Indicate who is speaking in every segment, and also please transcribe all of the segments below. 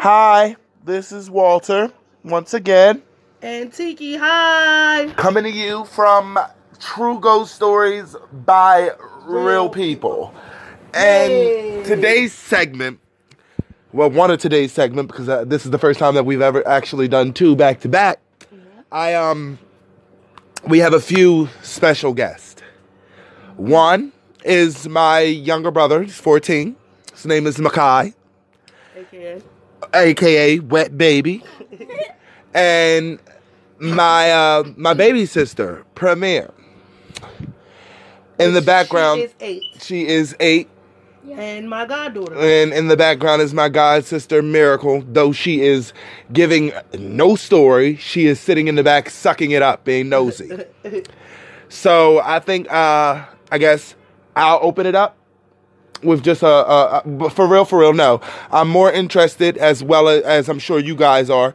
Speaker 1: Hi, this is Walter once again
Speaker 2: And Tiki, hi.
Speaker 1: coming to you from True Ghost Stories by Real People. And
Speaker 2: Yay.
Speaker 1: today's segment, well, one of today's segment because uh, this is the first time that we've ever actually done two back to back. I um, we have a few special guests. One is my younger brother, he's 14. His name is Makai.
Speaker 2: AKA.
Speaker 1: Aka Wet Baby, and my uh, my baby sister Premier. In the background,
Speaker 2: She is eight.
Speaker 1: she is eight,
Speaker 2: And my goddaughter.
Speaker 1: and in the background is my god sister Miracle. Though she is giving no story, she is sitting in the back sucking it up, being nosy. so I think, uh, I guess I'll open it up with just a, a, a for real, for real. No, I'm more interested, as well as, as I'm sure you guys are.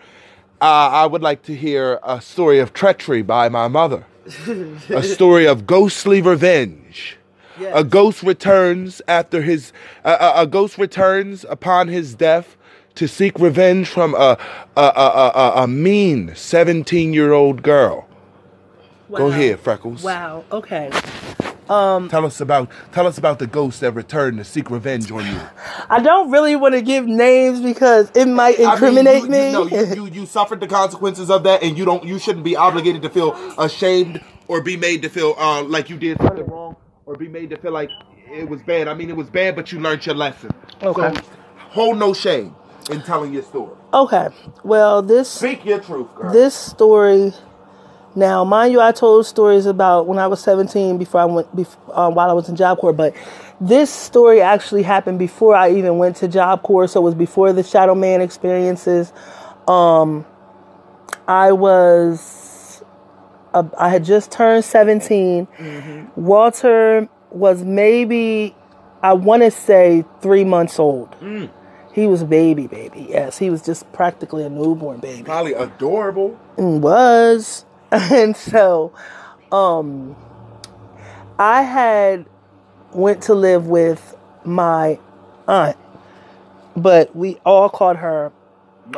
Speaker 1: Uh, I would like to hear a story of treachery by my mother, a story of ghostly revenge.
Speaker 2: Yes.
Speaker 1: A ghost returns after his a, a, ghost returns upon his death to seek revenge from a a, a, a, a- mean 17 year old girl. Go
Speaker 2: Wow.
Speaker 1: ahead, Freckles.
Speaker 2: Wow. Okay.
Speaker 1: Tell us about tell us about the ghost that returned to seek revenge on you.
Speaker 2: I don't really want to give names because it might incriminate
Speaker 1: I mean, you,
Speaker 2: me.
Speaker 1: You, no, you, you you suffered the consequences of that, and you don't. You shouldn't be obligated to feel ashamed or be made to feel uh, like you did something wrong or be made to feel like it was bad. I mean, it was bad, but you learned your lesson.
Speaker 2: Okay.
Speaker 1: So hold no shame in telling your story.
Speaker 2: okay. Well, this
Speaker 1: Speak your truth, girl.
Speaker 2: this story. Now, mind you, I told stories about when I was 17 before I went, bef- uh, while I was in Job Corps, but this story actually happened before I even went to Job Corps, so it was before the Shadow Man experiences. Um, I was, uh, I had just turned 17. Walter was maybe, I want to say, three months old. He was a baby, baby. Yes, he was just practically a newborn baby
Speaker 1: Probably adorable.
Speaker 2: was and so um i had went to live with my aunt but we all called her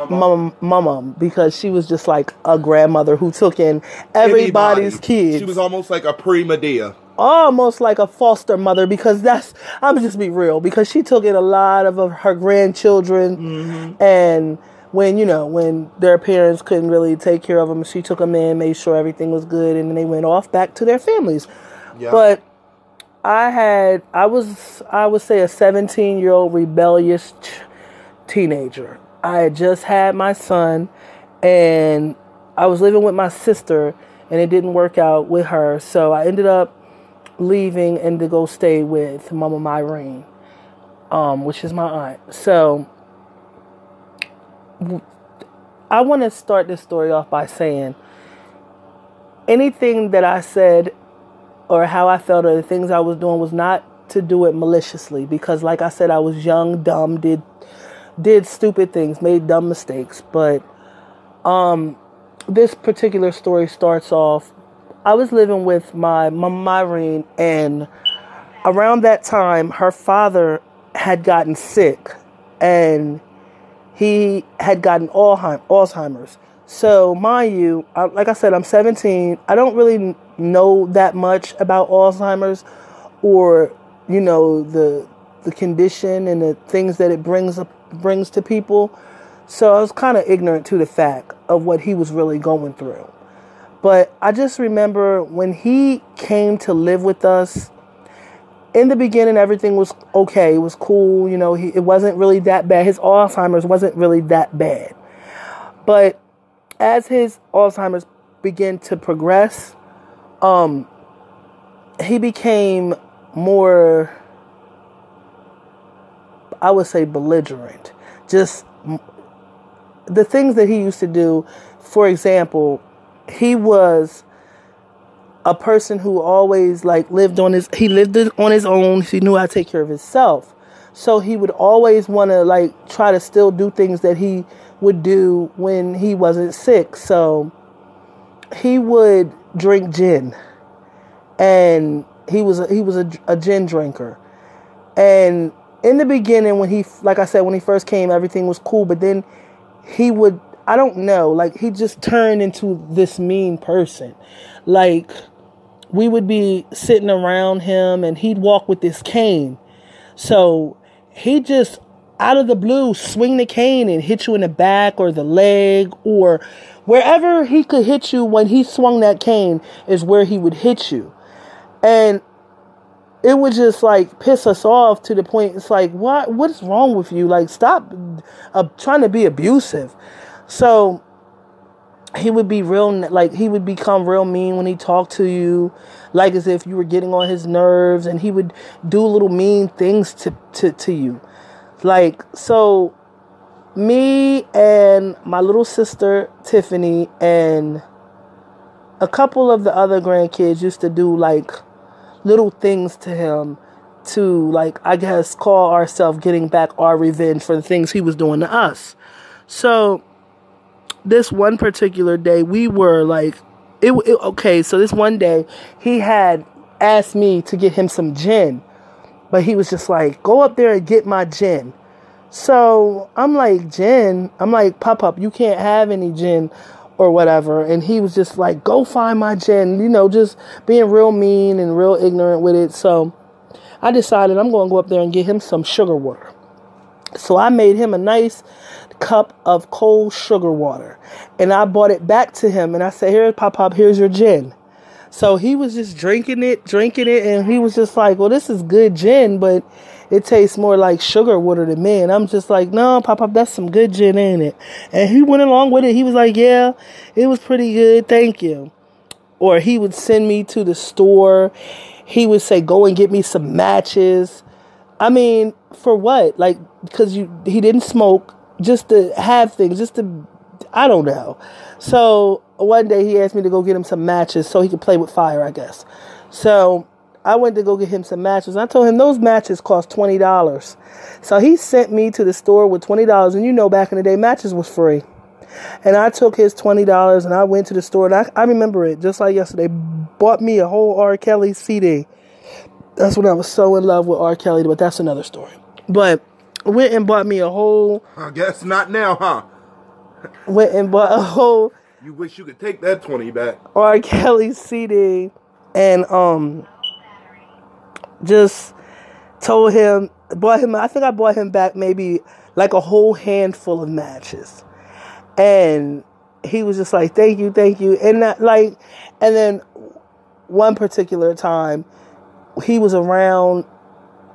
Speaker 2: mama mama because she was just like a grandmother who took in everybody's
Speaker 1: Anybody.
Speaker 2: kids
Speaker 1: She was almost like a prima Medea.
Speaker 2: almost like a foster mother because that's I'm just be real because she took in a lot of, of her grandchildren and when you know when their parents couldn't really take care of them she took them in made sure everything was good and then they went off back to their families
Speaker 1: Yeah.
Speaker 2: but I had I was I would say a 17 year old rebellious ch- teenager I had just had my son and I was living with my sister and it didn't work out with her so I ended up leaving and to go stay with Mama Myrene, um, which is my aunt. So I want to start this story off by saying anything that I said or how I felt or the things I was doing was not to do it maliciously because like I said I was young, dumb, did did stupid things, made dumb mistakes, but um this particular story starts off I was living with my mama Myrene, and around that time, her father had gotten sick, and he had gotten Alzheim- Alzheimer's. So, mind you, like I said, I'm 17. I don't really know that much about Alzheimer's, or you know the the condition and the things that it brings up, brings to people. So I was kind of ignorant to the fact of what he was really going through. But I just remember when he came to live with us, in the beginning, everything was okay. It was cool. You know, he, it wasn't really that bad. His Alzheimer's wasn't really that bad. But as his Alzheimer's began to progress, um, he became more, I would say, belligerent. Just the things that he used to do, for example, he was a person who always like lived on his he lived on his own. He knew how to take care of himself. So he would always want to like try to still do things that he would do when he wasn't sick. So he would drink gin. And he was a, he was a, a gin drinker. And in the beginning when he like I said when he first came everything was cool, but then he would I don't know, like he just turned into this mean person. Like we would be sitting around him and he'd walk with this cane. So he just out of the blue swing the cane and hit you in the back or the leg or wherever he could hit you when he swung that cane is where he would hit you. And it would just like piss us off to the point it's like what what's wrong with you like stop uh, trying to be abusive so he would be real like he would become real mean when he talked to you like as if you were getting on his nerves and he would do little mean things to to, to you like so me and my little sister tiffany and a couple of the other grandkids used to do like little things to him to like I guess call ourselves getting back our revenge for the things he was doing to us. So this one particular day we were like it, it, okay so this one day he had asked me to get him some gin. But he was just like go up there and get my gin. So i'm like gin? I'm like Pop Pop you can't have any gin or whatever. And he was just like go find my gin you know just being real mean and real ignorant with it. So i decided i'm going to go up there and get him some sugar water. So i made him a nice cup of cold sugar water. And I brought it back to him and I said, Here, Pop Pop, here's your gin. So he was just drinking it, drinking it, and he was just like, Well, this is good gin, but it tastes more like sugar water to me. And I'm just like, No, Pop Pop, that's some good gin, ain't it? And he went along with it. He was like, Yeah, it was pretty good. Thank you. Or he would send me to the store. He would say, Go and get me some matches. I mean, for what? Like, because you he didn't smoke just to have things, just to, I don't know. So one day he asked me to go get him some matches so he could play with fire, I guess. So I went to go get him some matches. I told him those matches cost twenty dollars. So he sent me to the store with twenty dollars, and you know back in the day matches was free. And I took his twenty dollars and I went to the store and I, I remember it just like yesterday. Bought me a whole R. Kelly CD. That's when I was so in love with R. Kelly, but that's another story. But went and bought me a whole.
Speaker 1: I guess not now, huh?
Speaker 2: Went and bought a whole.
Speaker 1: You wish you could take that twenty back.
Speaker 2: R. Kelly CD, and um, just told him, bought him. I think I bought him back maybe like a whole handful of matches, and he was just like, "Thank you, thank you," and that like, and then one particular time, he was around.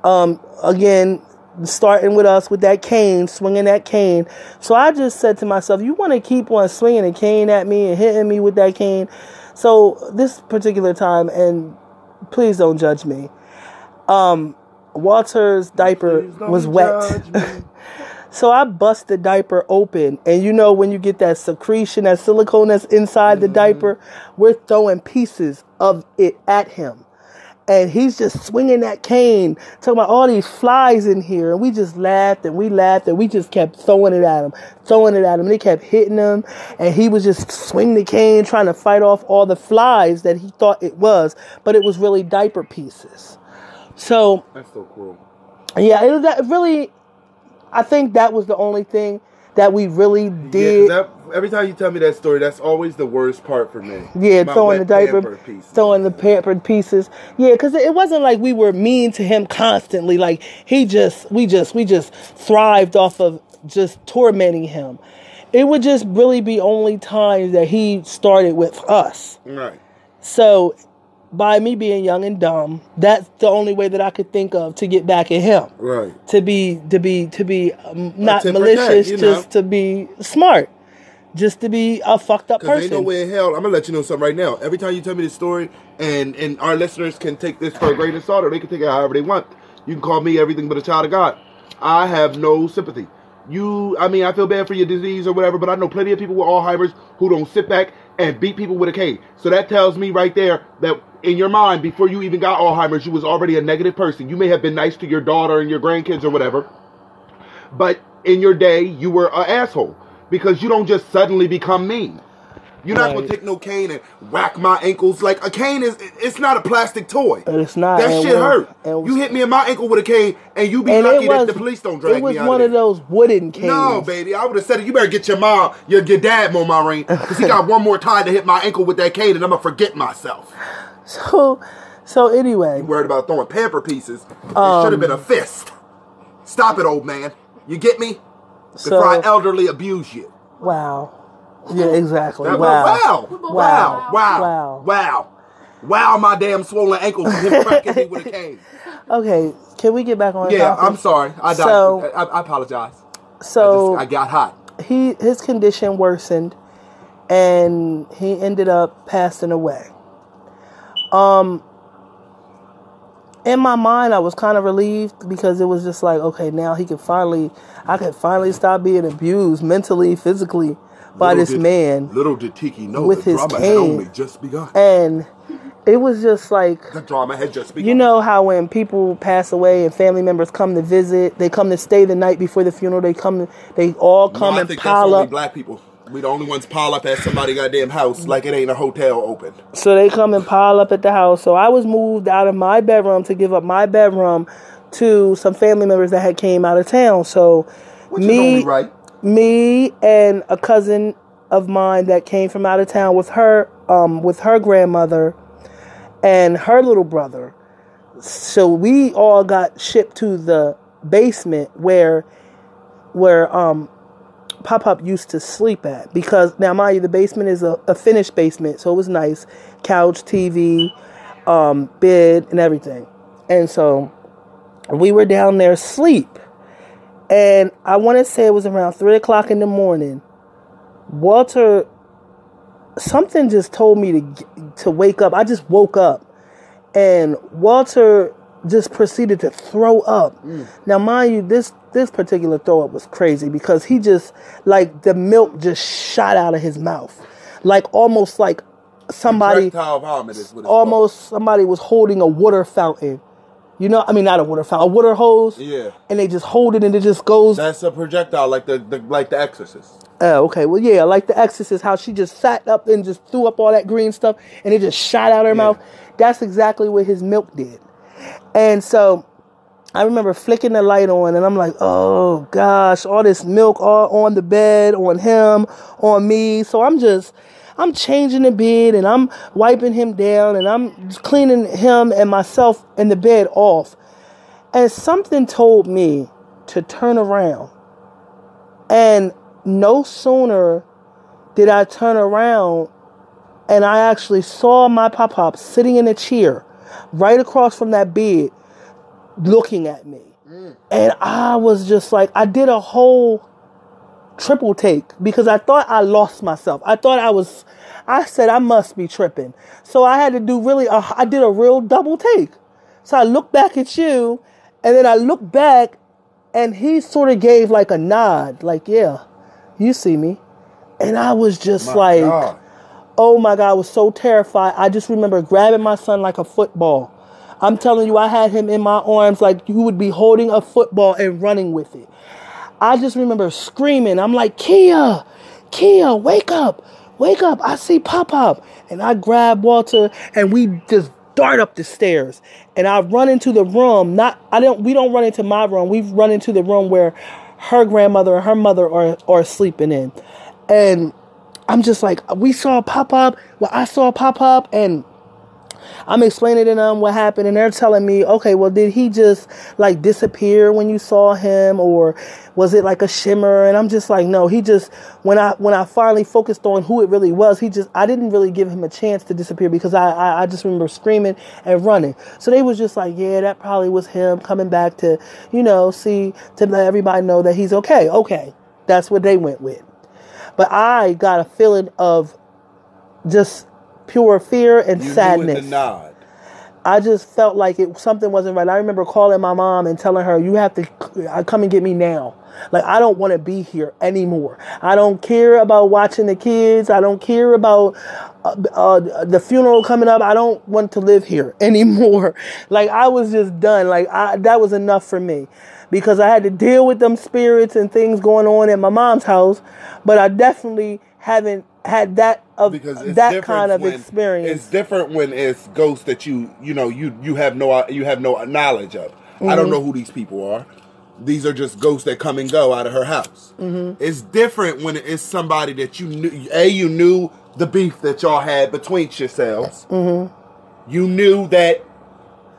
Speaker 2: Um, again, starting with us with that cane, swinging that cane. So I just said to myself, you want to keep on swinging a cane at me and hitting me with that cane. So this particular time, and please don't judge me. Um, Walter's diaper was wet. so I bust the diaper open, and you know when you get that secretion, that silicone that's inside mm-hmm. the diaper, we're throwing pieces of it at him and he's just swinging that cane, talking about all these flies in here. And we just laughed and we laughed and we just kept throwing it at him, throwing it at him. And they kept hitting him. And he was just swinging the cane, trying to fight off all the flies that he thought it was, but it was really diaper pieces. So
Speaker 1: that's so cool.
Speaker 2: Yeah, it was that really. I think that was the only thing that we really did.
Speaker 1: Yeah, that, every time you tell me that story, that's always the worst part for me.
Speaker 2: Yeah, My throwing the diaper, throwing the pampered pieces. Yeah, because it wasn't like we were mean to him constantly. Like he just, we just, we just thrived off of just tormenting him. It would just really be only times that he started with us.
Speaker 1: Right.
Speaker 2: So by me being young and dumb, that's the only way that I could think of to get back at him.
Speaker 1: Right.
Speaker 2: To be to be to be um, not malicious, that, just know. to be smart, just to be a fucked up person.
Speaker 1: Ain't no way in hell. I'm gonna let you know something right now. Every time you tell me this story, and and our listeners can take this for a grain of salt, or they can take it however they want. You can call me everything but a child of God. I have no sympathy. You, I mean, I feel bad for your disease or whatever, but I know plenty of people with Alzheimer's who don't sit back and beat people with a cane. So that tells me right there that in your mind, before you even got Alzheimer's, you was already a negative person. You may have been nice to your daughter and your grandkids or whatever, but in your day, you were an asshole because you don't just suddenly become mean. You're not
Speaker 2: Right.
Speaker 1: gonna take no cane and whack my ankles. Like a cane is, it's not a plastic toy.
Speaker 2: It's not,
Speaker 1: That shit
Speaker 2: when-
Speaker 1: hurt.
Speaker 2: and-
Speaker 1: you hit me in my ankle with a cane, and you be
Speaker 2: And
Speaker 1: lucky
Speaker 2: was
Speaker 1: that the police don't drag
Speaker 2: it was one
Speaker 1: of
Speaker 2: of those wooden canes.
Speaker 1: No, baby, I would have said it. You better get your mom, your, your dad more my ring, because he got one more time to hit my ankle with that cane, and I'm gonna forget myself.
Speaker 2: So, so anyway,
Speaker 1: Worried about throwing pamper pieces. It
Speaker 2: Um,
Speaker 1: should have been a fist. Stop it, old man. You get me? Before
Speaker 2: So-
Speaker 1: I elderly abuse you.
Speaker 2: wow, yeah, exactly. Wow.
Speaker 1: Wow. Wow. Wow. Wow.
Speaker 2: Wow.
Speaker 1: Wow. Wow, my damn swollen ankles cracking me with a cane.
Speaker 2: Okay, can we get back on?
Speaker 1: Yeah,
Speaker 2: topic?
Speaker 1: I'm sorry. I died.
Speaker 2: So-
Speaker 1: I, I apologize.
Speaker 2: So
Speaker 1: I, just, I got hot.
Speaker 2: he his condition worsened, and he ended up passing away. Um, in my mind, I was kind of relieved because it was just like, okay, now he can finally, I could finally stop being abused mentally, physically by
Speaker 1: Little
Speaker 2: this
Speaker 1: did-
Speaker 2: man,
Speaker 1: Little did Tiki know
Speaker 2: with his
Speaker 1: drama
Speaker 2: cane.
Speaker 1: only just begun.
Speaker 2: and it was just like
Speaker 1: The drama had just begun.
Speaker 2: You know how when people pass away and family members come to visit, they come to stay the night before the funeral. They come, they all
Speaker 1: No,
Speaker 2: come
Speaker 1: I
Speaker 2: and pile up.
Speaker 1: black people. We the only ones pile up at somebody goddamn house like it ain't a hotel open.
Speaker 2: So they come and pile up at the house. So I was moved out of my bedroom to give up my bedroom to some family members that had came out of town. So
Speaker 1: Which
Speaker 2: me,
Speaker 1: right.
Speaker 2: me and a cousin of mine that came from out of town with her, um, with her grandmother and her little brother. So we all got shipped to the basement where, where um, Pop Up used to sleep at because now mind you, the basement is a, a finished basement, so it was nice, couch, TV, um, bed, and everything. And so we were down there asleep, and I want to say it was around three o'clock in the morning. Walter, something just told me to to wake up. I just woke up, and Walter just proceeded to throw up. Now, mind you, this this particular throw up was crazy because he just like the milk just shot out of his mouth, like almost like somebody
Speaker 1: Projectile vomit is what it's
Speaker 2: almost somebody was holding a water fountain. You know, I mean not a water fountain, a water hose.
Speaker 1: Yeah.
Speaker 2: And they just hold it and it just goes.
Speaker 1: That's a projectile like the, the like the exorcist.
Speaker 2: Oh, okay. Well, yeah, like the Exorcist, how she just sat up and just threw up all that green stuff and it just shot out her mouth. That's exactly what his milk did. And so I remember flicking the light on and I'm like, oh gosh, all this milk all on the bed, on him, on me. So I'm just, I'm changing the bed and I'm wiping him down and I'm cleaning him and myself in the bed off. And something told me to turn around. And no sooner did I turn around and I actually saw my pop pop sitting in a chair right across from that bed looking at me. Mm. And I was just like, I did a whole triple take because I thought I lost myself. I thought I was, I said I must be tripping. So I had to do really, a, I did a real double take. So I looked back at you and then I looked back and he sort of gave like a nod, like, yeah, you see me. And I was just
Speaker 1: My
Speaker 2: like,
Speaker 1: God.
Speaker 2: oh my God, I was so terrified. I just remember grabbing my son like a football. I'm telling you, I had him in my arms like you would be holding a football and running with it. I just remember screaming. I'm like, Kia, Kia, wake up, wake up. I see Pop Up. And I grab Walter and we just dart up the stairs. And I run into the room. Not I don't we don't run into my room. We've run into the room where her grandmother and her mother are, are sleeping in. And I'm just like, we saw Pop Up. Well, I saw Pop Up and I'm explaining to them what happened, and they're telling me, okay, well, did he just like disappear when you saw him, or was it like a shimmer? And I'm just like, no, he just when I when I finally focused on who it really was, he just I didn't really give him a chance to disappear because I I, I just remember screaming and running. So they was just like, yeah, that probably was him coming back to you know see to let everybody know that he's okay. Okay, that's what they went with. But I got a feeling of just pure fear and
Speaker 1: You
Speaker 2: sadness. I just felt like it something wasn't right. I remember calling my mom and telling her, "You have to come and get me now. Like I don't want to be here anymore. I don't care about watching the kids. I don't care about uh, uh, the funeral coming up. I don't want to live here anymore. Like I was just done. Like I, that was enough for me." Because I had to deal with them spirits and things going on at my mom's house, but I definitely haven't had that of
Speaker 1: because it's
Speaker 2: that kind of
Speaker 1: when-
Speaker 2: experience.
Speaker 1: It's different when it's ghosts that you you know you you have no you have no knowledge of. I
Speaker 2: Mm-hmm.
Speaker 1: don't know who these people are. These are just ghosts that come and go out of her house.
Speaker 2: Mm-hmm.
Speaker 1: It's different when it's somebody that you knew. A you knew the beef that y'all had between yourselves.
Speaker 2: Mm-hmm.
Speaker 1: You knew that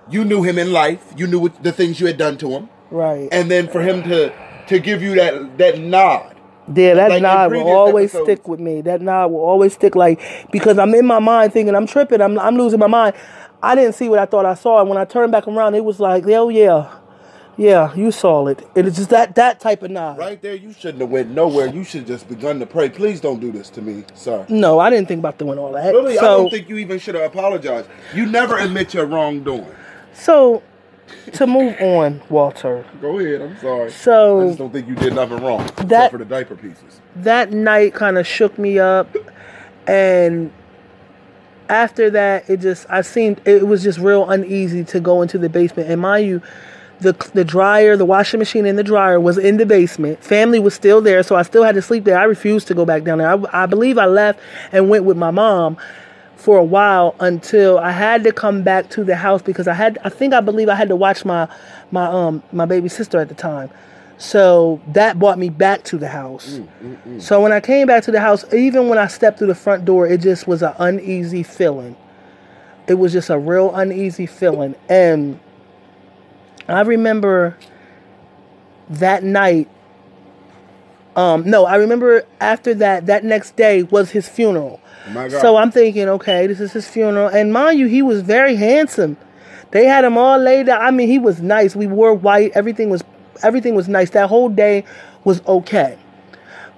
Speaker 1: you knew him in life. You knew what, the things you had done to him,
Speaker 2: right.
Speaker 1: and then for him to to give you that that nod.
Speaker 2: Yeah, that
Speaker 1: Like
Speaker 2: nod will always
Speaker 1: episodes.
Speaker 2: stick with me. That nod will always stick, like because I'm in my mind thinking I'm tripping. I'm I'm losing my mind. I didn't see what I thought I saw, and when I turned back around, it was like, oh yeah, yeah, you saw it. And It is just that that type of nod.
Speaker 1: Right there, you shouldn't have went nowhere. You should have just begun to pray. Please don't do this to me, sir.
Speaker 2: No, I didn't think about doing all that.
Speaker 1: Really, I don't think you even should have apologized. You never admit your wrongdoing.
Speaker 2: so to move on, Walter.
Speaker 1: Go ahead. I'm sorry.
Speaker 2: So-
Speaker 1: I just don't think you did nothing wrong,
Speaker 2: That-
Speaker 1: except for the diaper pieces.
Speaker 2: that night kind of shook me up and after that it just i seemed it was just real uneasy to go into the basement and mind you the the dryer the washing machine and the dryer was in the basement family was still there so i still had to sleep there i refused to go back down there i, I believe i left and went with my mom for a while until I had to come back to the house because I had I think I believe I had to watch my my um my baby sister at the time. So that brought me back to the house. Mm, mm, mm. So when I came back to the house, even when I stepped through the front door, it just was an uneasy feeling. It was just a real uneasy feeling. And I remember that night um no, I remember after that that next day was his funeral.
Speaker 1: My God.
Speaker 2: So I'm thinking, okay, this is his funeral. And mind you, he was very handsome. They had him all laid out. I mean, he was nice. We wore white. Everything was everything was nice. That whole day was okay.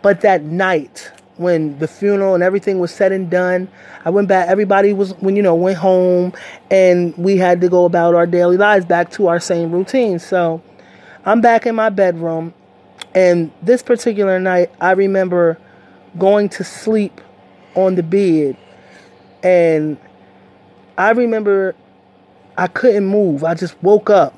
Speaker 2: But that night, when the funeral and everything was said and done, I went back. Everybody was when you know went home, and we had to go about our daily lives back to our same routine. So I'm back in my bedroom, and this particular night, I remember going to sleep on the bed, and I remember I couldn't move. I just woke up,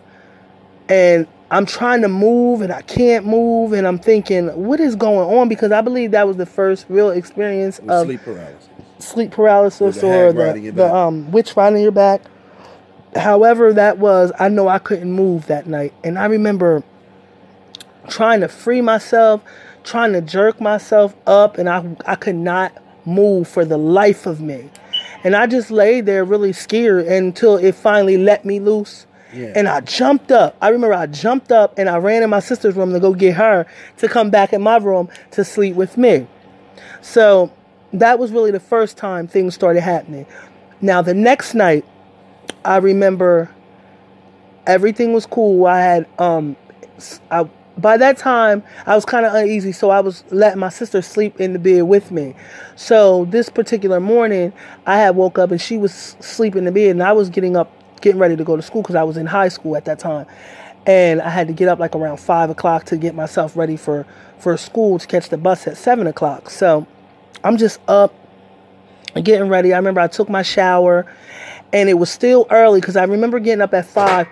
Speaker 2: and I'm trying to move, and I can't move, and I'm thinking, what is going on? Because I believe that was the first real experience of
Speaker 1: sleep paralysis.
Speaker 2: sleep paralysis
Speaker 1: the
Speaker 2: or the, the um witch riding your back. However that was, I know I couldn't move that night. And I remember trying to free myself, trying to jerk myself up, and I I could not move for the life of me. And I just laid there really scared until it finally let me loose.
Speaker 1: Yeah.
Speaker 2: And I jumped up. I remember I jumped up and I ran in my sister's room to go get her to come back in my room to sleep with me. So that was really the first time things started happening. Now, the next night, I remember everything was cool. I had, um, I, by that time, I was kind of uneasy, so I was letting my sister sleep in the bed with me. So this particular morning, I had woke up and she was sleeping in the bed, and I was getting up, getting ready to go to school because I was in high school at that time, and I had to get up like around five o'clock to get myself ready for for school to catch the bus at seven o'clock. So I'm just up getting ready. I remember I took my shower, and it was still early because I remember getting up at five.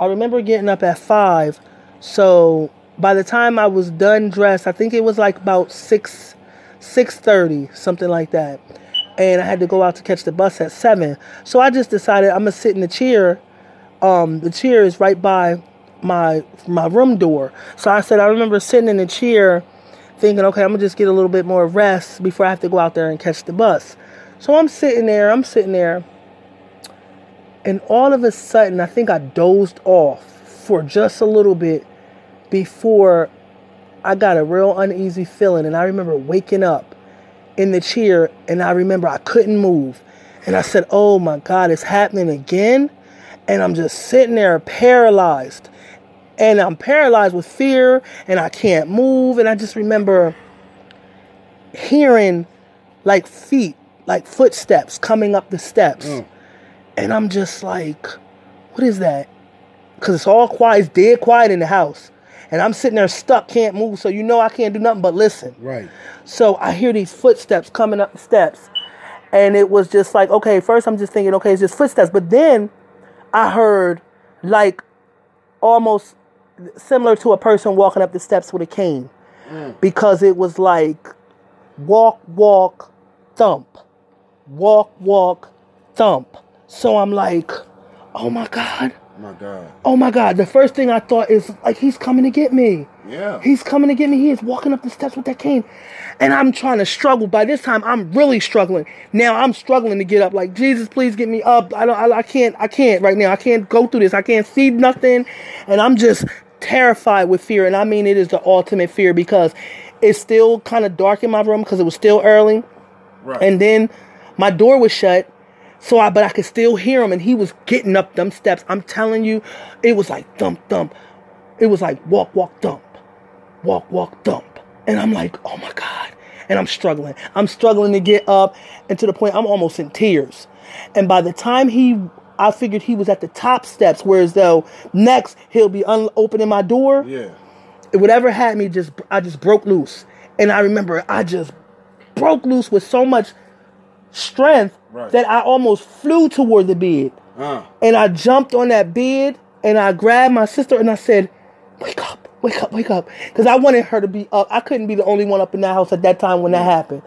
Speaker 2: I remember getting up at five. So by the time I was done dressed, I think it was like about six, six thirty, something like that. And I had to go out to catch the bus at seven. So I just decided I'm gonna sit in the chair. Um, the chair is right by my my room door. So I said I remember sitting in the chair, thinking, okay, I'm gonna just get a little bit more rest before I have to go out there and catch the bus. So I'm sitting there. I'm sitting there. And all of a sudden, I think I dozed off for just a little bit before I got a real uneasy feeling. And I remember waking up in the chair and I remember I couldn't move. And I said, Oh my God, it's happening again. And I'm just sitting there paralyzed. And I'm paralyzed with fear and I can't move. And I just remember hearing like feet, like footsteps coming up the steps.
Speaker 1: Mm.
Speaker 2: And I'm just like, what is that? Because it's all quiet, it's dead quiet in the house. And I'm sitting there stuck, can't move. So you know I can't do nothing but listen.
Speaker 1: Right.
Speaker 2: So I hear these footsteps coming up the steps. And it was just like, okay, first I'm just thinking, okay, it's just footsteps. But then I heard like almost similar to a person walking up the steps with a cane. Mm. Because it was like walk, walk, thump, walk, walk, thump. So I'm like, oh my God.
Speaker 1: My God.
Speaker 2: Oh my God. The first thing I thought is like, he's coming to get me.
Speaker 1: Yeah.
Speaker 2: He's coming to get me. He is walking up the steps with that cane. And I'm trying to struggle. By this time, I'm really struggling. Now I'm struggling to get up. Like, Jesus, please get me up. I don't, I, I can't, I can't right now. I can't go through this. I can't see nothing. And I'm just terrified with fear. And I mean, it is the ultimate fear because it's still kind of dark in my room because it was still early.
Speaker 1: Right.
Speaker 2: And then my door was shut. So I, but I could still hear him and he was getting up them steps. I'm telling you, it was like thump, thump. It was like walk, walk, thump. Walk, walk, thump. And I'm like, oh my God. And I'm struggling. I'm struggling to get up and to the point I'm almost in tears. And by the time he, I figured he was at the top steps, whereas though next he'll be un- opening my door
Speaker 1: yeah.
Speaker 2: whatever had me just I just broke loose. And I remember I just broke loose with so much strength
Speaker 1: Right.
Speaker 2: that I almost flew toward the bed.
Speaker 1: Uh.
Speaker 2: And I jumped on that bed and I grabbed my sister and I said, Wake up, wake up, wake up. Because I wanted her to be up. I couldn't be the only one up in that house at that time when that happened.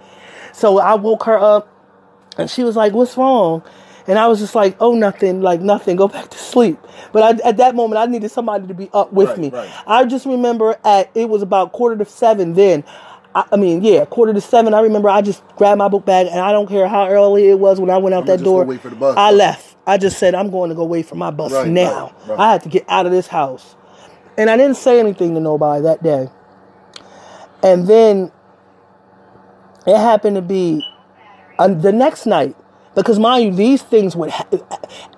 Speaker 2: So I woke her up and she was like, What's wrong? And I was just like, Oh, nothing, like nothing, go back to sleep. But I, at that moment, I needed somebody to be up with
Speaker 1: Right,
Speaker 2: me.
Speaker 1: right.
Speaker 2: I just remember at, it was about quarter to seven then. I, I mean, yeah, quarter to seven. I remember I just grabbed my book bag and I don't care how early it was when I went out
Speaker 1: I'm
Speaker 2: that door.
Speaker 1: wait for the bus,
Speaker 2: I
Speaker 1: right?
Speaker 2: left. I just said, I'm going to go wait for my bus
Speaker 1: Right,
Speaker 2: now.
Speaker 1: right.
Speaker 2: I had to get out of this house. And I didn't say anything to nobody that day. And then it happened to be uh, the next night. Because mind you, these things would, ha-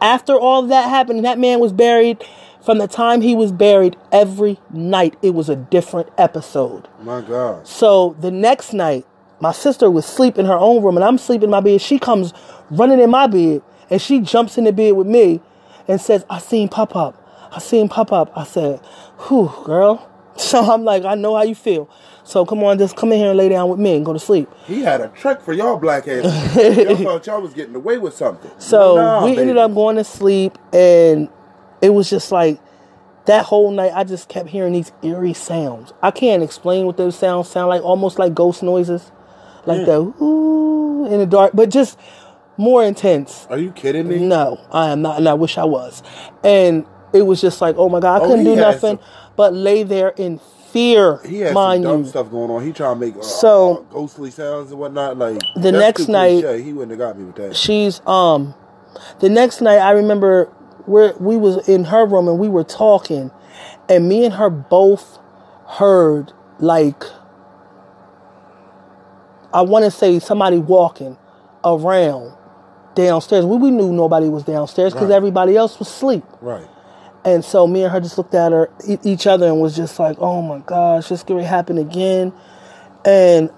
Speaker 2: after all that happened, and that man was buried, from the time he was buried, every night it was a different episode.
Speaker 1: My God.
Speaker 2: So the next night, my sister was sleeping in her own room and I'm sleeping in my bed. She comes running in my bed and she jumps in the bed with me and says, I seen Pop Pop. I seen Pop Pop. I said, whew, girl. So I'm like, I know how you feel. So come on, just come in here and lay down with me and go to sleep.
Speaker 1: He had a trick for y'all black asses. y'all thought y'all was getting away with something.
Speaker 2: So we
Speaker 1: baby.
Speaker 2: ended up going to sleep, and it was just like that whole night. I just kept hearing these eerie sounds. I can't explain what those sounds sound like. Almost like ghost noises, like the ooh in the dark, but just more intense.
Speaker 1: Are you kidding me?
Speaker 2: No, I am not, and I wish I was. And it was just like, oh my god, I
Speaker 1: Oh,
Speaker 2: couldn't do nothing
Speaker 1: some-
Speaker 2: but lay there in fear.
Speaker 1: He had some dumb
Speaker 2: you.
Speaker 1: stuff going on. He trying to make uh,
Speaker 2: So-
Speaker 1: uh, ghostly sounds and whatnot. Like
Speaker 2: The next night-
Speaker 1: cliche. he wouldn't have got me with that.
Speaker 2: she's um the next night I remember where we was in her room and we were talking and me and her both heard like I want to say somebody walking around downstairs. We, we knew nobody was downstairs because
Speaker 1: Right.
Speaker 2: everybody else was asleep.
Speaker 1: Right.
Speaker 2: And so me and her just looked at her each other and was just like, "Oh my gosh, this could happen again." And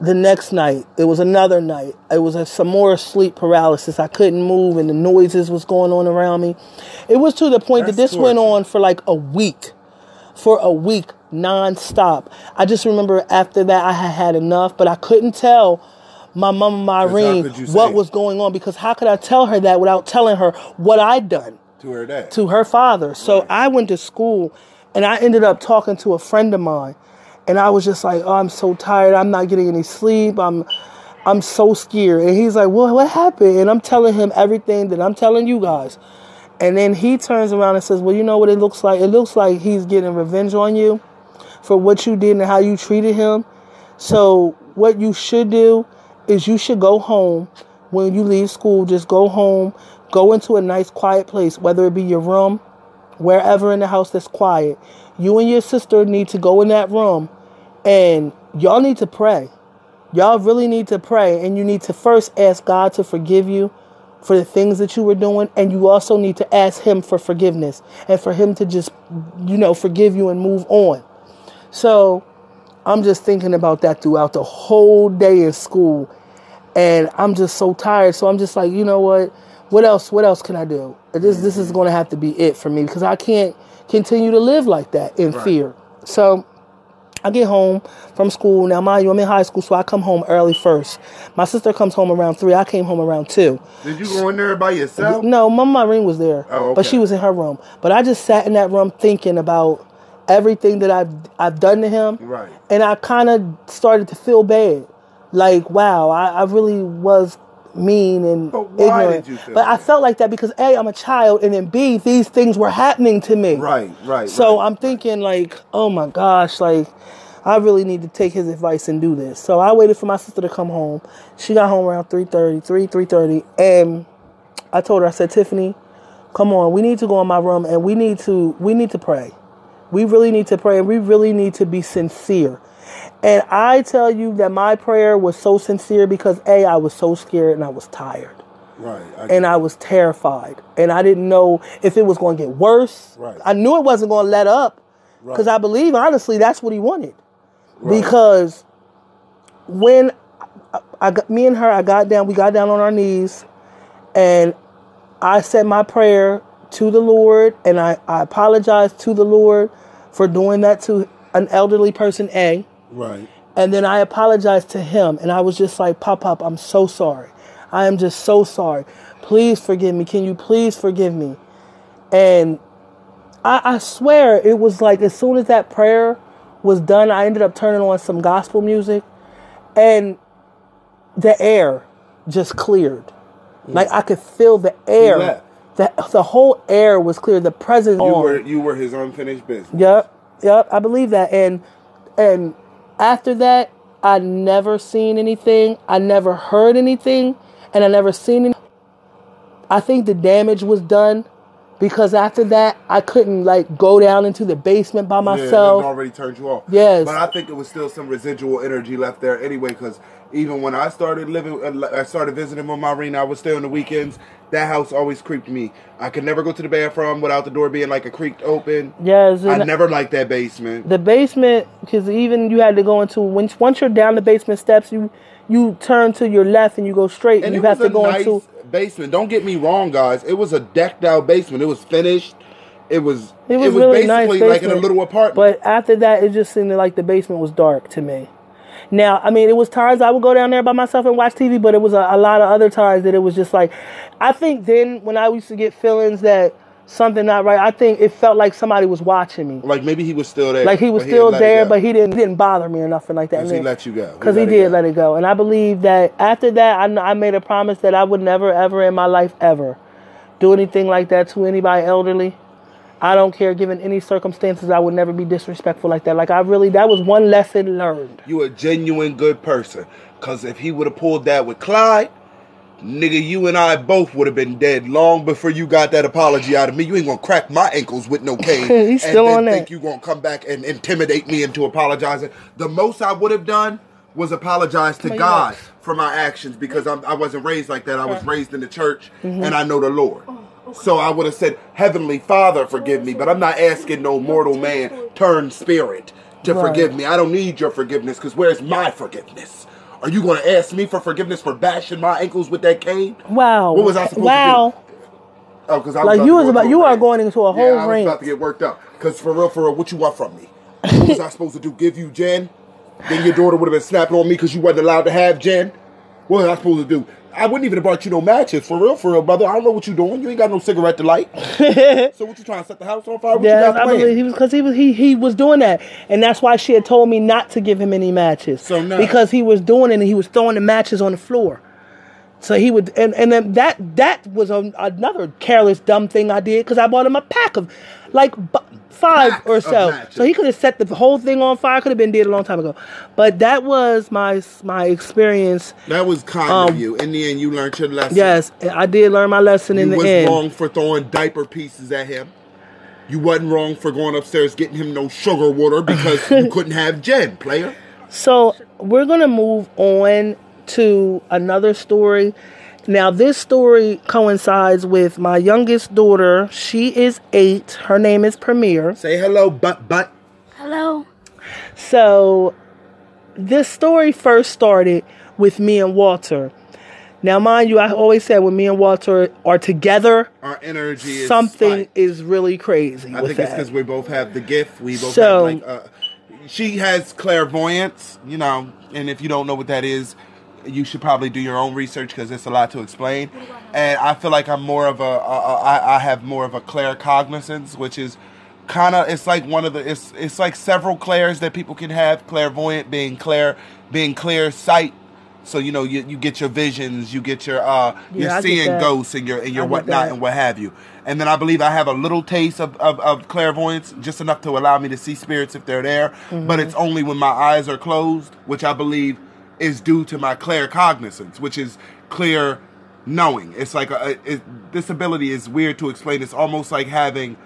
Speaker 2: the next night, it was another night. It was a, some more sleep paralysis. I couldn't move, and the noises was going on around me. It was to the point that
Speaker 1: That's
Speaker 2: this went on for like a week, for a week nonstop. I just remember after that I had had enough, but I couldn't tell my mama Myrene what was going on because how could I tell her that without telling her what I'd done?
Speaker 1: To her dad.
Speaker 2: to her father. So I went to school and I ended up talking to a friend of mine. And I was just like, oh, I'm so tired. I'm not getting any sleep. I'm I'm so scared. And he's like, well, what happened? And I'm telling him everything that I'm telling you guys. And then he turns around and says, well, you know what it looks like? It looks like he's getting revenge on you for what you did and how you treated him. So what you should do is you should go home when you leave school. Just go home, go into a nice quiet place, whether it be your room, wherever in the house that's quiet. You and your sister need to go in that room and y'all need to pray. Y'all really need to pray and you need to first ask God to forgive you for the things that you were doing and you also need to ask him for forgiveness and for him to just you know forgive you and move on. So I'm just thinking about that throughout the whole day in school. And I'm just so tired. So I'm just like, you know what? What else? What else can I do? This this is mm-hmm. going to have to be it for me because I can't continue to live like that in
Speaker 1: Right.
Speaker 2: fear. So I get home from school. Now, mind you, I'm in high school, so I come home early first. My sister comes home around three. I came home around two.
Speaker 1: Did you go in there by yourself?
Speaker 2: No, Mama Irene was there,
Speaker 1: Oh,
Speaker 2: but she was in her room. But I just sat in that room thinking about everything that I've I've done to him,
Speaker 1: Right.
Speaker 2: and I kind of started to feel bad. like wow, I, I really was mean and
Speaker 1: But why
Speaker 2: ignorant.
Speaker 1: did you feel
Speaker 2: but I felt like that because A, I'm a child, and then B, these things were happening to me.
Speaker 1: Right, right.
Speaker 2: So
Speaker 1: right.
Speaker 2: I'm thinking like, oh my gosh, like I really need to take his advice and do this. So I waited for my sister to come home. She got home around 3:30, 3 3:30, and I told her I said, "Tiffany, come on, we need to go in my room and we need to we need to pray. We really need to pray and we really need to be sincere." And I tell you that my prayer was so sincere because A, I was so scared and I was tired
Speaker 1: right. I,
Speaker 2: and I was terrified, and I didn't know if it was going to get worse.
Speaker 1: Right.
Speaker 2: I knew it wasn't going to let up because
Speaker 1: Right.
Speaker 2: I believe honestly that's what he wanted.
Speaker 1: Right.
Speaker 2: Because when I, I got me and her, I got down, we got down on our knees, and I said my prayer to the Lord, and I, I apologized to the Lord for doing that to an elderly person. A.
Speaker 1: right.
Speaker 2: And then I apologized to him, and I was just like, Pop, Pop, I'm so sorry. I am just so sorry. Please forgive me. Can you please forgive me? And I, I swear, it was like as soon as that prayer was done, I ended up turning on some gospel music, and the air just cleared. Like I could feel the air.
Speaker 1: left.
Speaker 2: The, the whole air was clear. The presence.
Speaker 1: You
Speaker 2: on.
Speaker 1: were you were his unfinished business.
Speaker 2: Yep, yep. I believe that. And and after that, I never seen anything. I never heard anything, and I never seen. Any- I think the damage was done because after that, I couldn't like go down into the basement by myself.
Speaker 1: Yeah, already turned you off.
Speaker 2: Yes.
Speaker 1: but I think it was still some residual energy left there anyway. Because even when I started living, uh, I started visiting with Marina. I would stay on the weekends. That house always creeped me. I could never go to the bathroom without the door being like a creaked open.
Speaker 2: yes,
Speaker 1: I never liked that basement.
Speaker 2: the basement because even you had to go into once once you're down the basement steps, you you turn to your left and you go straight, and,
Speaker 1: And
Speaker 2: you
Speaker 1: it
Speaker 2: have
Speaker 1: was
Speaker 2: to
Speaker 1: a
Speaker 2: go
Speaker 1: nice
Speaker 2: into.
Speaker 1: basement. Don't get me wrong, guys. It was a decked out basement. It was finished. It was.
Speaker 2: It was, really nice
Speaker 1: basically like in a little apartment.
Speaker 2: But after that, it just seemed like the basement was dark to me. Now, I mean, it was times I would go down there by myself and watch TV, but it was a, a lot of other times that it was just like, I think then when I used to get feelings that something not right, I think it felt like somebody was watching me.
Speaker 1: like maybe he was still there.
Speaker 2: Like he was still
Speaker 1: it
Speaker 2: there, but he didn't didn't bother me or nothing like that.
Speaker 1: 'Cause he let you go.
Speaker 2: Because he
Speaker 1: it
Speaker 2: did
Speaker 1: go.
Speaker 2: let it go, and I believe that after that, I, I made a promise that I would never, ever in my life, ever do anything like that to anybody elderly. I don't care, given any circumstances, I would never be disrespectful like that. Like I really, that was one lesson learned.
Speaker 1: You a genuine good person. Cause if he would have pulled that with Clyde, nigga, you and I both would have been dead long before you got that apology out of me. You ain't gonna crack my ankles with no cane.
Speaker 2: He's still
Speaker 1: and then
Speaker 2: on that.
Speaker 1: think you gonna come back and intimidate me into apologizing. The most I would have done was apologize to God for my actions because I'm, I wasn't raised like that. I was raised in the church
Speaker 2: Mm-hmm.
Speaker 1: and I know the Lord. So I would have said, Heavenly Father, forgive me, but I'm not asking no mortal man turn spirit to
Speaker 2: Right.
Speaker 1: forgive me. I don't need your forgiveness because where's my forgiveness? Are you going to ask me for forgiveness for bashing my ankles with that cane?
Speaker 2: Wow.
Speaker 1: What was I supposed
Speaker 2: wow.
Speaker 1: to do? Wow. Oh, because I
Speaker 2: Like,
Speaker 1: was
Speaker 2: you was about- you are going into a whole
Speaker 1: yeah, I was about to get worked up. Because for real, for real, what you want from me? What was I supposed to do? Give you gin? Then your daughter would have been snapping on me because you wasn't allowed to have gin? What was I supposed to do? I wouldn't even have brought you no matches. For real, for real, brother. I don't know what you doing. You ain't got no cigarette to light. so what you trying to set the house on fire? What
Speaker 2: Yes,
Speaker 1: you got
Speaker 2: I believe he was because he was he he was doing that, and that's why she had told me not to give him any matches.
Speaker 1: So now-
Speaker 2: because he was doing it and he was throwing the matches on the floor. So he would, and and then that that was a, another careless dumb thing I did because I bought him a pack of like bu- five
Speaker 1: Packs
Speaker 2: or so. So he could have set the whole thing on fire. Could have been dead a long time ago. But that was my my experience.
Speaker 1: That was kind
Speaker 2: Um,
Speaker 1: of you. In the end, you learned your lesson.
Speaker 2: Yes, I did learn my lesson
Speaker 1: You
Speaker 2: in the end.
Speaker 1: You was wrong for throwing diaper pieces at him. You wasn't wrong for going upstairs getting him no sugar water because you couldn't have gin, player.
Speaker 2: So we're gonna move on to another story. Now, this story coincides with my youngest daughter. She is eight. Her name is Premier.
Speaker 1: Say hello, but but.
Speaker 3: Hello.
Speaker 2: So, this story first started with me and Walter. Now, mind you, I always said when me and Walter are together,
Speaker 1: Our energy is
Speaker 2: something
Speaker 1: spiked.
Speaker 2: is really crazy
Speaker 1: I
Speaker 2: with
Speaker 1: think it's because we both have the gift. We both
Speaker 2: So-
Speaker 1: have like. Uh, she has clairvoyance, you know, and if you don't know what that is, you should probably do your own research because it's a lot to explain. And I feel like I'm more of a, a, a I, I have more of a claircognizance, which is kind of it's like one of the it's it's like several clairs that people can have. Clairvoyant being clear, being clear sight So you know you, you get your visions, you get your uh
Speaker 2: Yeah,
Speaker 1: you're seeing ghosts and your and your whatnot
Speaker 2: that.
Speaker 1: and what have you. And then I believe I have a little taste of, of, of clairvoyance, just enough to allow me to see spirits if they're there.
Speaker 2: Mm-hmm.
Speaker 1: But it's only when my eyes are closed, which I believe is due to my claircognizance, which is clear knowing. It's like a, it, this ability is weird to explain. It's almost like having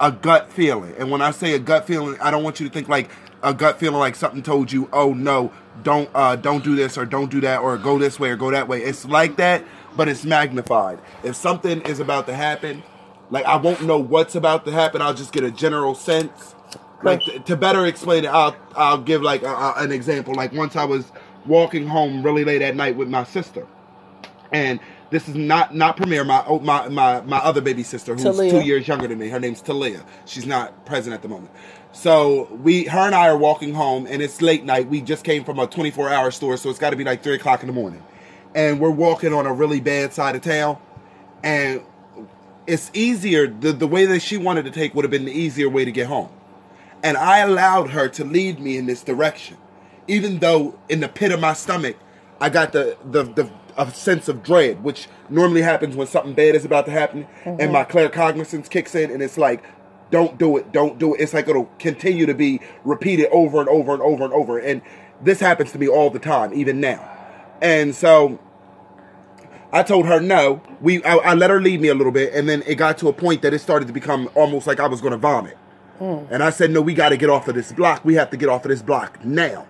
Speaker 1: a gut feeling. And when I say a gut feeling, I don't want you to think like a gut feeling like something told you, "Oh no, don't uh don't do this or don't do that or go this way or go that way." It's like that, but it's magnified. If something is about to happen, like I won't know what's about to happen, I'll just get a general sense. Like t- to better explain it, I'll I'll give like a, a- an example. Like once I was walking home really late at night with my sister and this is not not Premier, my oh, my my my other baby sister who's
Speaker 2: Talia.
Speaker 1: two years younger than me. Her name's Talia. She's not present at the moment. So we, her and I are walking home, and it's late night. We just came from a 24 hour store, so it's got to be like three o'clock in the morning, and we're walking on a really bad side of town, and it's easier. The the way that she wanted to take would have been the easier way to get home, and I allowed her to lead me in this direction, even though in the pit of my stomach, I got the the the a sense of dread, which normally happens when something bad is about to happen, and mm-hmm. my claircognizance kicks in, and it's like, don't do it, don't do it. It's like it'll continue to be repeated over and over and over and over, and this happens to me all the time, even now, and so. I told her no. We I, I let her lead me a little bit, and then it got to a point that it started to become almost like I was going to vomit. Mm. And I said, "No, we got to get off of this block. We have to get off of this block now."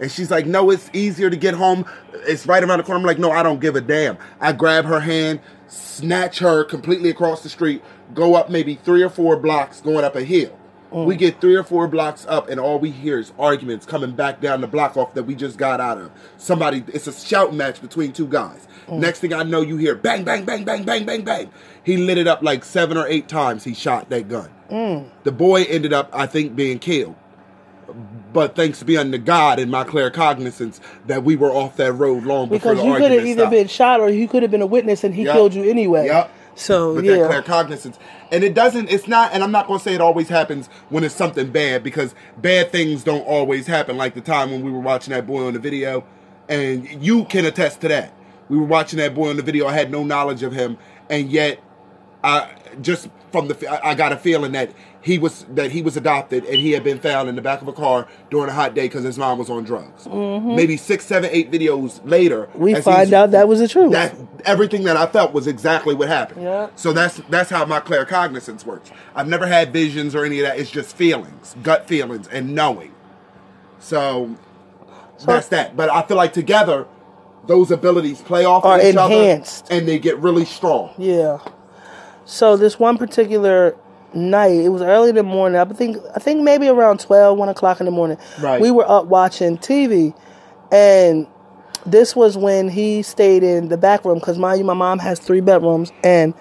Speaker 1: And she's like, "No, it's easier to get home. It's right around the corner." I'm like, "No, I don't give a damn." I grab her hand, snatch her completely across the street, go up maybe three or four blocks, going up a hill. We mm. get three or four blocks up, and all we hear is arguments coming back down the block off that we just got out of. Somebody, it's a shout match between two guys. Mm. Next thing I know, you hear bang, bang, bang, bang, bang, bang, bang. He lit it up like seven or eight times. He shot that gun. Mm. The boy ended up, I think, being killed. But thanks be unto God and my claircognizance that we were off that road long before
Speaker 2: Because you could have either
Speaker 1: stopped.
Speaker 2: been shot or you could have been a witness and he
Speaker 1: Yep.
Speaker 2: killed you anyway.
Speaker 1: Yep.
Speaker 2: So
Speaker 1: But
Speaker 2: yeah.
Speaker 1: that claircognizance. And it doesn't, it's not, and I'm not going to say it always happens when it's something bad because bad things don't always happen. Like the time when we were watching that boy on the video, and you can attest to that. We were watching that boy on the video. I had no knowledge of him, and yet I just from the I got a feeling that he was that he was adopted and he had been found in the back of a car during a hot day because his mom was on drugs. Maybe six, seven, eight videos later,
Speaker 2: Mm-hmm. We find out that was the truth.
Speaker 1: That everything that I felt was exactly what happened.
Speaker 2: Yeah.
Speaker 1: So that's that's how my claircognizance works. I've never had visions or any of that. It's just feelings, gut feelings, and knowing. So, that's that. But I feel like together, those abilities play off
Speaker 2: Are
Speaker 1: of each
Speaker 2: enhanced.
Speaker 1: other, and they get really strong.
Speaker 2: Yeah. So this one particular night, it was early in the morning. I think I think maybe around 12, 1 o'clock in the morning.
Speaker 1: Right.
Speaker 2: We were up watching TV, and this was when he stayed in the back room because mind you, my mom has three bedrooms, and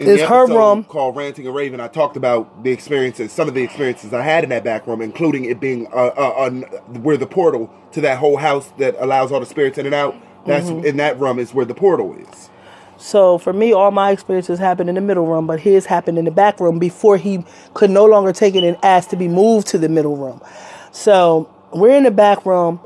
Speaker 1: In
Speaker 2: It's
Speaker 1: the
Speaker 2: her room.
Speaker 1: called "Ranting a Raven." I talked about the experiences, some of the experiences I had in that back room, including it being uh, uh, uh, where the portal to that whole house that allows all the spirits in and out. That's
Speaker 2: Mm-hmm.
Speaker 1: in that room is where the portal is.
Speaker 2: So for me, all my experiences happened in the middle room, but his happened in the back room before he could no longer take it and asked to be moved to the middle room. So we're in the back room,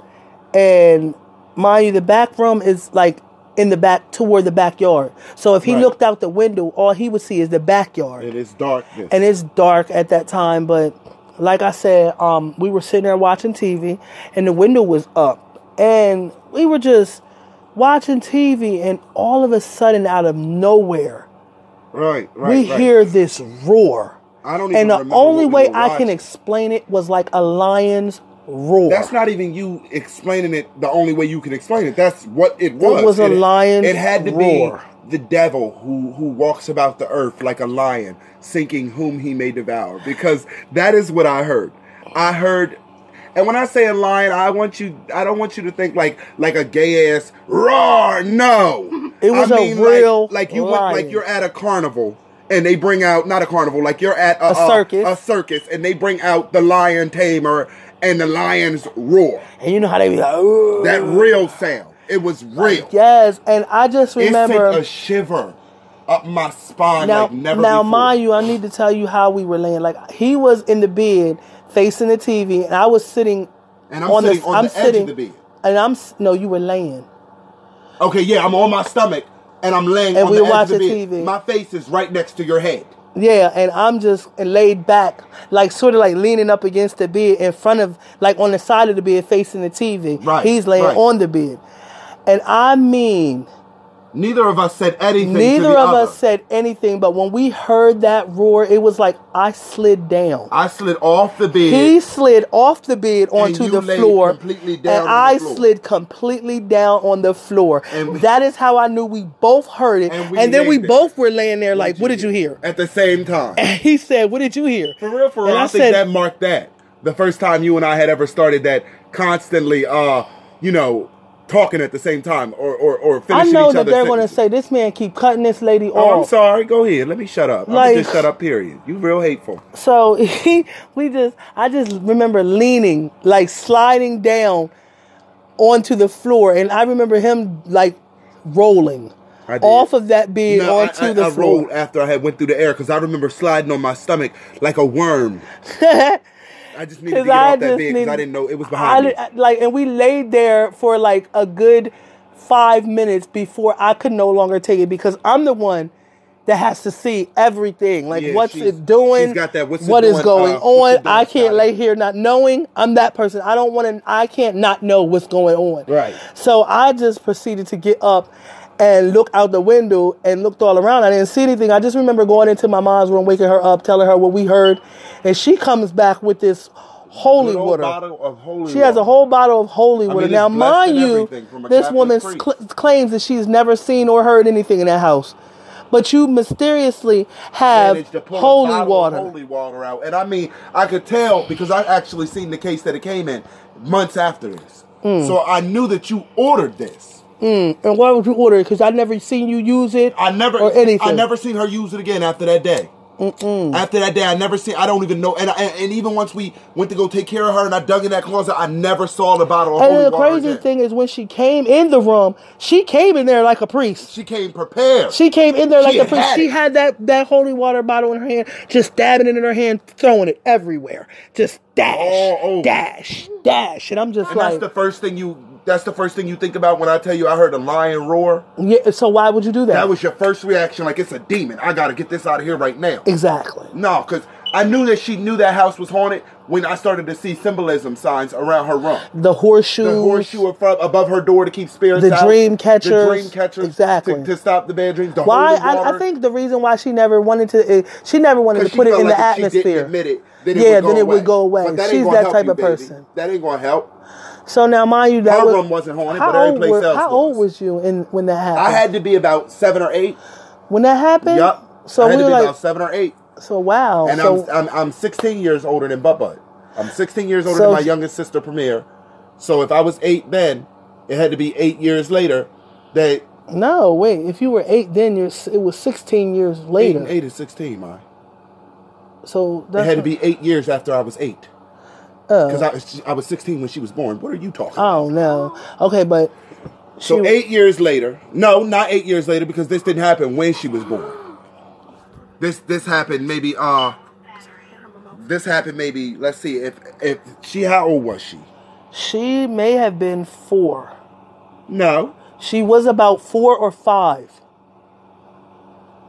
Speaker 2: and mind you, the back room is like in the back toward the backyard. So if he
Speaker 1: Right.
Speaker 2: looked out the window, all he would see is the backyard
Speaker 1: It is darkness.
Speaker 2: and it's dark at that time. But like I said, um, we were sitting there watching TV, and the window was up, and we were just watching TV, and all of a sudden, out of nowhere,
Speaker 1: right, right.
Speaker 2: we
Speaker 1: right.
Speaker 2: hear this roar.
Speaker 1: I don't even know.
Speaker 2: And the only
Speaker 1: we
Speaker 2: way I can explain it was like a lion's roar.
Speaker 1: That's not even you explaining it the only way you can explain it. That's what it was.
Speaker 2: It was a lion's
Speaker 1: It had to
Speaker 2: roar.
Speaker 1: be the devil who who walks about the earth like a lion, seeking whom he may devour. Because that is what I heard. I heard and when I say a lion, I want you I don't want you to think like like a gay ass roar. No.
Speaker 2: It was
Speaker 1: I
Speaker 2: a
Speaker 1: mean
Speaker 2: real
Speaker 1: like, like you went like you're at a carnival and they bring out not a carnival, like you're at a,
Speaker 2: A circus.
Speaker 1: a circus, and they bring out the lion tamer and the lions roar.
Speaker 2: and you know how they be like, "Ooh."
Speaker 1: That real sound. It was real.
Speaker 2: yes. And I just remember it
Speaker 1: sent a shiver up my spine
Speaker 2: now,
Speaker 1: like never
Speaker 2: now,
Speaker 1: before.
Speaker 2: mind you, I need to tell you how we were laying. Like he was in the bed facing the TV, and I was sitting
Speaker 1: and I'm
Speaker 2: on
Speaker 1: sitting
Speaker 2: the.
Speaker 1: on
Speaker 2: I'm
Speaker 1: the
Speaker 2: sitting.
Speaker 1: edge of the bed.
Speaker 2: and I'm no, you were laying.
Speaker 1: Okay, yeah, I'm on my stomach and I'm laying
Speaker 2: And
Speaker 1: on
Speaker 2: we
Speaker 1: the edge of the bed.
Speaker 2: TV.
Speaker 1: My face is right next to your head.
Speaker 2: Yeah, and I'm just laid back, like sort of like leaning up against the bed in front of, like on the side of the bed facing the TV.
Speaker 1: Right,
Speaker 2: He's laying
Speaker 1: right.
Speaker 2: on the bed. And I mean,
Speaker 1: Neither of us said anything. to
Speaker 2: neither
Speaker 1: the
Speaker 2: of
Speaker 1: other.
Speaker 2: us said anything, but when we heard that roar, it was like I slid down.
Speaker 1: I slid off the bed.
Speaker 2: He slid off the bed onto the floor, and I
Speaker 1: floor.
Speaker 2: slid completely down on the floor.
Speaker 1: And we-
Speaker 2: that is how I knew we both heard it.
Speaker 1: And
Speaker 2: And, then we
Speaker 1: there.
Speaker 2: both were laying there like, "What did you hear?"
Speaker 1: At the same time.
Speaker 2: He said, "What did you hear?"
Speaker 1: For real, for real.
Speaker 2: And
Speaker 1: I,
Speaker 2: I
Speaker 1: think
Speaker 2: said-
Speaker 1: that marked that. The first time you and I had ever started that constantly, uh, you know, talking at the same time or, or, or finishing I
Speaker 2: know
Speaker 1: each
Speaker 2: that they're going to say this man keep cutting this lady
Speaker 1: Oh, I'm
Speaker 2: off.
Speaker 1: sorry. Go ahead. Let me shut up. I'm
Speaker 2: Like-
Speaker 1: just shut up. Period. You real hateful.
Speaker 2: So he, we just, I just remember leaning, like sliding down onto the floor, and I remember him like rolling off of that bed
Speaker 1: No, I,
Speaker 2: onto
Speaker 1: I,
Speaker 2: the
Speaker 1: I
Speaker 2: floor.
Speaker 1: rolled after I had went through the air because I remember sliding on my stomach like a worm. I just needed to get
Speaker 2: I
Speaker 1: off that bed because I didn't know it was
Speaker 2: I,
Speaker 1: behind me.
Speaker 2: li- like, and we laid there for like a good five minutes before I could no longer take it because I'm the one that has to see everything, like
Speaker 1: Yeah,
Speaker 2: what's it doing,
Speaker 1: that, what's it
Speaker 2: what is
Speaker 1: doing,
Speaker 2: going
Speaker 1: uh,
Speaker 2: on.
Speaker 1: doing,
Speaker 2: I can't lay here not knowing. I'm that person. I don't want to. I can't not know what's going on.
Speaker 1: Right.
Speaker 2: So I just proceeded to get up and look out the window and looked all around. I didn't see anything. I just remember going into my mom's room, waking her up, telling her what we heard, and she comes back with this holy water.
Speaker 1: holy
Speaker 2: She has a whole bottle of holy water.
Speaker 1: mean,
Speaker 2: now, mind you,
Speaker 1: everything from a
Speaker 2: this
Speaker 1: Catholic
Speaker 2: woman cl- claims that she's never seen or heard anything in that house. But you mysteriously have
Speaker 1: to pull a
Speaker 2: holy water.
Speaker 1: holy water out. And I mean, I could tell because I actually seen the case that it came in months after this.
Speaker 2: Mm.
Speaker 1: So I knew that you ordered this. Mm.
Speaker 2: And why would you order it? Because I never seen you use it.
Speaker 1: I never,
Speaker 2: or anything.
Speaker 1: I never seen her use it again after that day. After that day, I never seen. I don't even know. And, I, and even once we went to go take care of her, and I dug in that closet, I never saw the bottle of
Speaker 2: And the crazy thing is when she came in the room, she came in there like a priest.
Speaker 1: she came prepared.
Speaker 2: She came in there like
Speaker 1: She
Speaker 2: a priest.
Speaker 1: had
Speaker 2: She
Speaker 1: it.
Speaker 2: had that, that holy water bottle in her hand, just dabbing it in her hand, throwing it everywhere. Just dash, dash, dash. And I'm just
Speaker 1: and
Speaker 2: like,
Speaker 1: that's the first thing you. That's the first thing you think about when I tell you I heard a lion roar.
Speaker 2: yeah, so why would you do that?
Speaker 1: That was your first reaction, like it's a demon. I gotta get this out of here right now.
Speaker 2: exactly.
Speaker 1: No, because I knew that she knew that house was haunted when I started to see symbolism signs around her room.
Speaker 2: The horseshoe.
Speaker 1: The horseshoe above her door to keep spirits
Speaker 2: The
Speaker 1: out.
Speaker 2: dream catchers.
Speaker 1: The dream catchers.
Speaker 2: Exactly.
Speaker 1: To, to stop the bad dreams. The
Speaker 2: Why? I, I think the reason why she never wanted to, uh, she never wanted to put it in
Speaker 1: like
Speaker 2: the
Speaker 1: if she didn't
Speaker 2: atmosphere.
Speaker 1: admit it, then it
Speaker 2: yeah,
Speaker 1: would go
Speaker 2: then it
Speaker 1: away.
Speaker 2: would go away.
Speaker 1: But that ain't
Speaker 2: She's that type
Speaker 1: you,
Speaker 2: of
Speaker 1: baby.
Speaker 2: person.
Speaker 1: That ain't gonna help.
Speaker 2: So now, mind you, that
Speaker 1: Her
Speaker 2: was,
Speaker 1: room wasn't haunted, but every place
Speaker 2: were-
Speaker 1: else
Speaker 2: How
Speaker 1: was.
Speaker 2: old was you in when that happened?
Speaker 1: I had to be about seven or eight.
Speaker 2: when that happened.
Speaker 1: Yup.
Speaker 2: So
Speaker 1: I had
Speaker 2: we
Speaker 1: to
Speaker 2: were
Speaker 1: be
Speaker 2: like,
Speaker 1: about seven or eight.
Speaker 2: so wow.
Speaker 1: And
Speaker 2: so
Speaker 1: I'm, I'm I'm 16 years older than Bubba. I'm 16 years older
Speaker 2: So-
Speaker 1: than my youngest sister, Premier. So if I was eight then, it had to be eight years later. That
Speaker 2: no, wait. If you were eight, then you're. It was sixteen years later.
Speaker 1: and eight is 16, man.
Speaker 2: So
Speaker 1: It had to be eight years after I was eight.
Speaker 2: Uh,
Speaker 1: Because I, was- I was 16 when she was born. What are you talking
Speaker 2: Oh
Speaker 1: about?
Speaker 2: don't. Okay, but
Speaker 1: So eight years later, no, not eight years later, because this didn't happen when she was born. This this happened maybe uh this happened maybe let's see if if she how old was she?
Speaker 2: she may have been four.
Speaker 1: No.
Speaker 2: She was about four or five.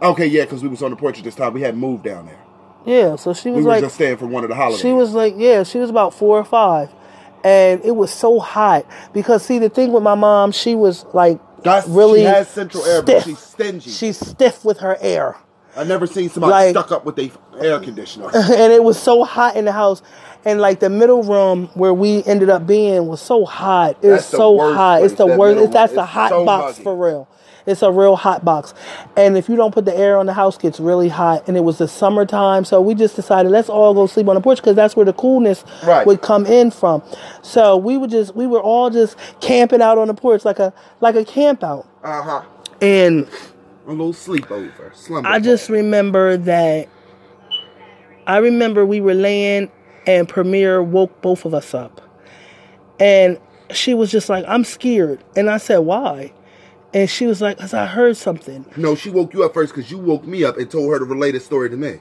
Speaker 1: Okay, yeah, because we was on the porch at this time. We hadn't moved down there.
Speaker 2: Yeah, so she was
Speaker 1: We
Speaker 2: was
Speaker 1: were
Speaker 2: like
Speaker 1: just staying for one of the holidays.
Speaker 2: She was like, yeah, she was about four or five. And it was so hot because see the thing with my mom, she was like
Speaker 1: That's-
Speaker 2: really
Speaker 1: she has central air, but she's stingy.
Speaker 2: She's stiff with her air.
Speaker 1: I never seen somebody
Speaker 2: like-
Speaker 1: stuck up with their air conditioner.
Speaker 2: and it was so hot in the house. And like the middle room where we ended up being was so hot. It
Speaker 1: That's the
Speaker 2: so hot. It's the worst. It's, that's the hot
Speaker 1: so
Speaker 2: box
Speaker 1: muggy.
Speaker 2: for real. It's a real hot box. And if you don't put the air on, the house gets really hot. And it was the summertime, so we just decided let's all go sleep on the porch because that's where the coolness
Speaker 1: Right.
Speaker 2: would come in from. So we would just we were all just camping out on the porch like a like a camp out.
Speaker 1: Uh huh.
Speaker 2: And
Speaker 1: A little sleepover. Slumber.
Speaker 2: I just remember that I remember we were laying and Premier woke both of us up. And she was just like, I'm scared. And I said, Why? And she was like, Because I heard something.
Speaker 1: No, she woke you up first because you woke me up and told her to relate a story to me.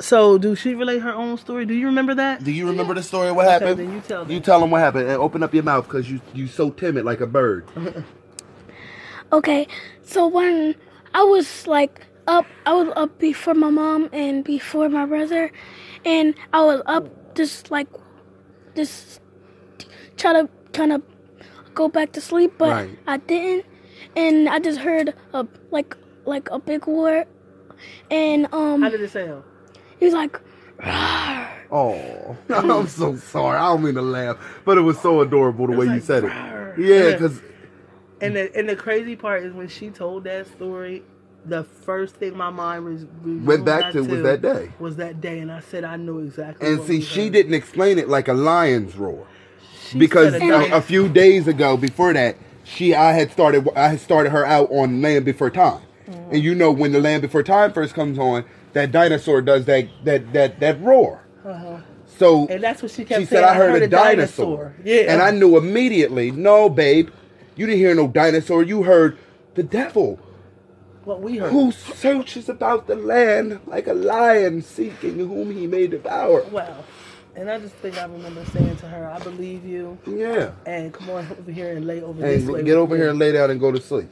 Speaker 2: So, do she relate her own story? Do you remember that?
Speaker 1: Do you remember the story? Of what
Speaker 2: Okay,
Speaker 1: happened?
Speaker 2: then you tell them.
Speaker 1: You tell them what happened and open up your mouth because you you so timid like a bird.
Speaker 3: Okay, so when I was like up, I was up before my mom and before my brother, and I was up just like just try to kind of go back to sleep, but
Speaker 1: Right.
Speaker 3: I didn't, and I just heard a like like a big word, and um,
Speaker 2: How did it sound?
Speaker 3: he was like, "Rawr."
Speaker 1: Oh, I'm so sorry. I don't mean to laugh, but it was so adorable the way you said it.
Speaker 2: "Rawr."
Speaker 1: Yeah,
Speaker 2: Yeah.
Speaker 1: because
Speaker 2: And the and the crazy part is when she told that story, the first thing my mind was
Speaker 1: Went back to was that day.
Speaker 2: Was that day, and I said I knew exactly.
Speaker 1: and
Speaker 2: what
Speaker 1: see,
Speaker 2: was
Speaker 1: she
Speaker 2: happening.
Speaker 1: didn't explain it like a lion's roar
Speaker 2: She
Speaker 1: because a, a few days ago, before that, she I had started I had started her out on Land Before Time,
Speaker 2: Mm-hmm.
Speaker 1: and you know when the Land Before Time first comes on, that dinosaur does that that that that roar.
Speaker 2: Uh-huh.
Speaker 1: So
Speaker 2: And that's what she kept
Speaker 1: she
Speaker 2: saying.
Speaker 1: said, "I heard, a dinosaur."
Speaker 2: Yeah,
Speaker 1: and I knew immediately, no, babe, you didn't hear no dinosaur. You heard the devil
Speaker 2: what we heard.
Speaker 1: who searches about the land like a lion seeking whom he may devour.
Speaker 2: Well, and I just think I remember saying to her, "I believe you."
Speaker 1: Yeah.
Speaker 2: And come on over here and lay over this way.
Speaker 1: And get over here and lay down and go to sleep.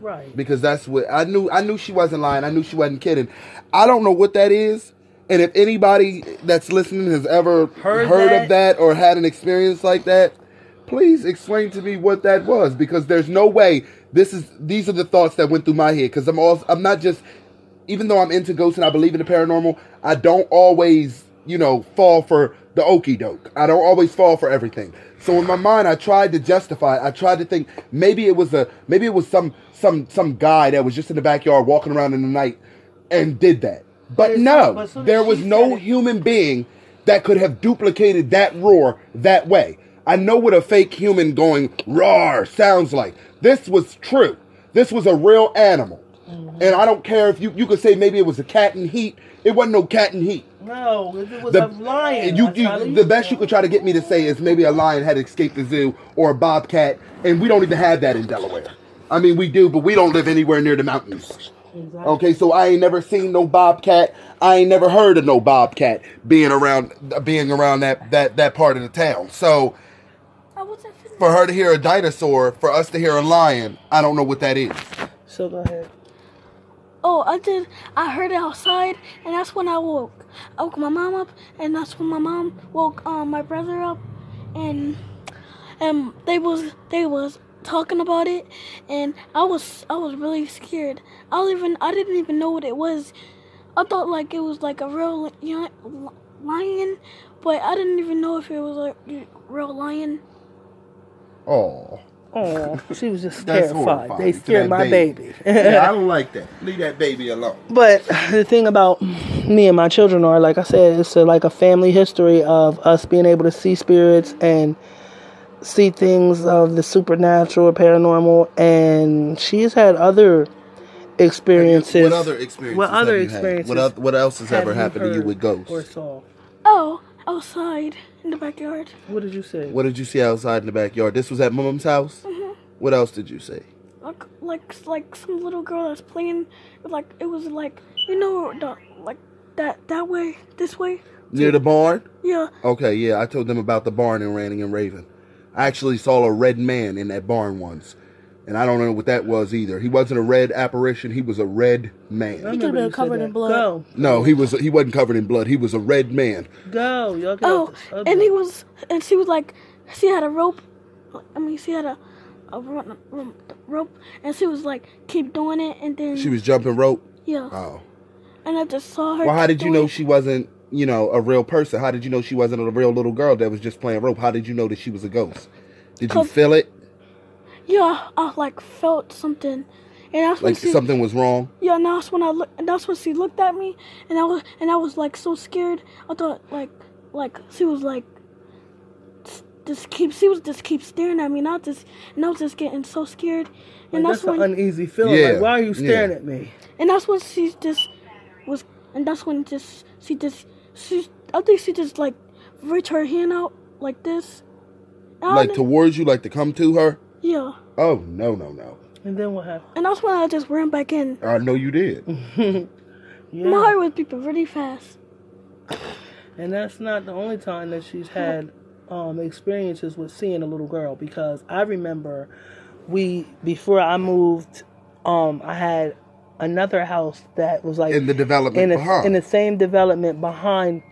Speaker 2: Right.
Speaker 1: Because that's what I knew I knew she wasn't lying. I knew she wasn't kidding. I don't know what that is. And if anybody that's listening has ever
Speaker 2: Heard
Speaker 1: heard,
Speaker 2: that?
Speaker 1: of that or had an experience like that, please explain to me what that was because there's no way this is these are the thoughts that went through my head because I'm all I'm not just even though I'm into ghosts and I believe in the paranormal, I don't always, you know, fall for the okey doke. I don't always fall for everything. So in my mind, I tried to justify. it. I tried to think maybe it was a maybe it was some some some guy that was just in the backyard walking around in the night and did that. But
Speaker 2: it's-
Speaker 1: no,
Speaker 2: but
Speaker 1: there was no human being that could have duplicated that roar that way. I know what a fake human going roar sounds like. This was true. This was a real animal.
Speaker 2: Mm-hmm.
Speaker 1: And I don't care if you you could say maybe it was a cat in heat. It wasn't no cat in heat.
Speaker 2: No, it was
Speaker 1: The,
Speaker 2: a lion.
Speaker 1: you, you- the best you could try to get me to say is maybe a lion had escaped the zoo or a bobcat, and we don't even have that in Delaware. I mean, we do, but we don't live anywhere near the mountains.
Speaker 2: Exactly.
Speaker 1: Okay, so I ain't never seen no bobcat. I ain't never heard of no bobcat being around, being around that that that part of the town. So
Speaker 3: I
Speaker 1: for her to hear a dinosaur, for us to hear a lion, I don't know what that is.
Speaker 2: So go ahead.
Speaker 3: Oh, I did. I heard it outside, and that's when I woke. I woke my mom up, and that's when my mom woke um, my brother up, and um they was they was talking about it, and I was I was really scared. I even I didn't even know what it was. I thought like it was like a real lion, but I didn't even know if it was a real lion.
Speaker 1: Oh,
Speaker 2: Oh, she was just
Speaker 1: That's
Speaker 2: terrified.
Speaker 1: horrifying
Speaker 2: They scared my
Speaker 1: baby.
Speaker 2: baby.
Speaker 1: yeah, I don't like that. Leave that baby alone.
Speaker 2: But the thing about me and my children are, like I said, it's a, like a family history of us being able to see spirits and see things of the supernatural paranormal. And she's had other experiences.
Speaker 1: What other experiences?
Speaker 2: What other
Speaker 1: have you had?
Speaker 2: experiences
Speaker 1: What, what else has ever happened to you with ghosts?
Speaker 2: Or saw.
Speaker 3: Oh, outside in the backyard.
Speaker 2: What did you say?
Speaker 1: What did you see outside in the backyard? This was at Mom's house.
Speaker 2: Mm-hmm.
Speaker 1: What else did you see?
Speaker 3: like like like some little girl that's playing with like it was like you know the, like that that way this way
Speaker 1: Near the barn?
Speaker 3: yeah
Speaker 1: Okay, yeah, I told them about the barn in Ranning and Raven. I actually saw a red man in that barn once. And I don't know what that was either. He wasn't a red apparition, he was a red man.
Speaker 3: He could've been covered in blood.
Speaker 2: Go,
Speaker 1: No, he was he wasn't covered in blood. He was a red man.
Speaker 2: go. Y'all get
Speaker 3: oh
Speaker 2: off the
Speaker 3: and he was and she was like she had a rope I mean she had a a ro- ro- rope and she was like keep doing it and then
Speaker 1: She was jumping rope.
Speaker 3: yeah
Speaker 1: Oh.
Speaker 3: and I just saw her
Speaker 1: Well, how
Speaker 3: keep
Speaker 1: did you
Speaker 3: doing
Speaker 1: know
Speaker 3: it.
Speaker 1: she wasn't, you know, a real person? How did you know she wasn't a real little girl that was just playing rope? How did you know that she was a ghost? Did you feel it?
Speaker 3: Yeah I like felt something and that's when
Speaker 1: Like
Speaker 3: she
Speaker 1: something was wrong?
Speaker 3: Yeah, and that's when I look. And that's when she looked at me, and I was, and I was like so scared. I thought like, like she was like, just keep. She was just keep staring at me, and I just, and I was just getting so scared. And
Speaker 2: Like,
Speaker 3: that's,
Speaker 2: that's,
Speaker 3: when,
Speaker 2: an uneasy feeling.
Speaker 1: Yeah,
Speaker 2: Like, why are you staring
Speaker 1: yeah.
Speaker 2: at me?
Speaker 3: and that's when she just was, and that's when just she just she. I think she just like reached her hand out like this. And
Speaker 1: Like towards you, like to come to her?
Speaker 3: Yeah,
Speaker 1: Oh, no, no, no.
Speaker 2: And then what happened?
Speaker 3: and that's when I just ran back in.
Speaker 1: I know you did.
Speaker 2: Yeah.
Speaker 3: My heart was beating really fast.
Speaker 2: And that's not the only time that she's had um, experiences with seeing a little girl because I remember we before I moved, um, I had another house that was like
Speaker 1: In the development
Speaker 2: in, a,
Speaker 1: behind.
Speaker 2: in the same development behind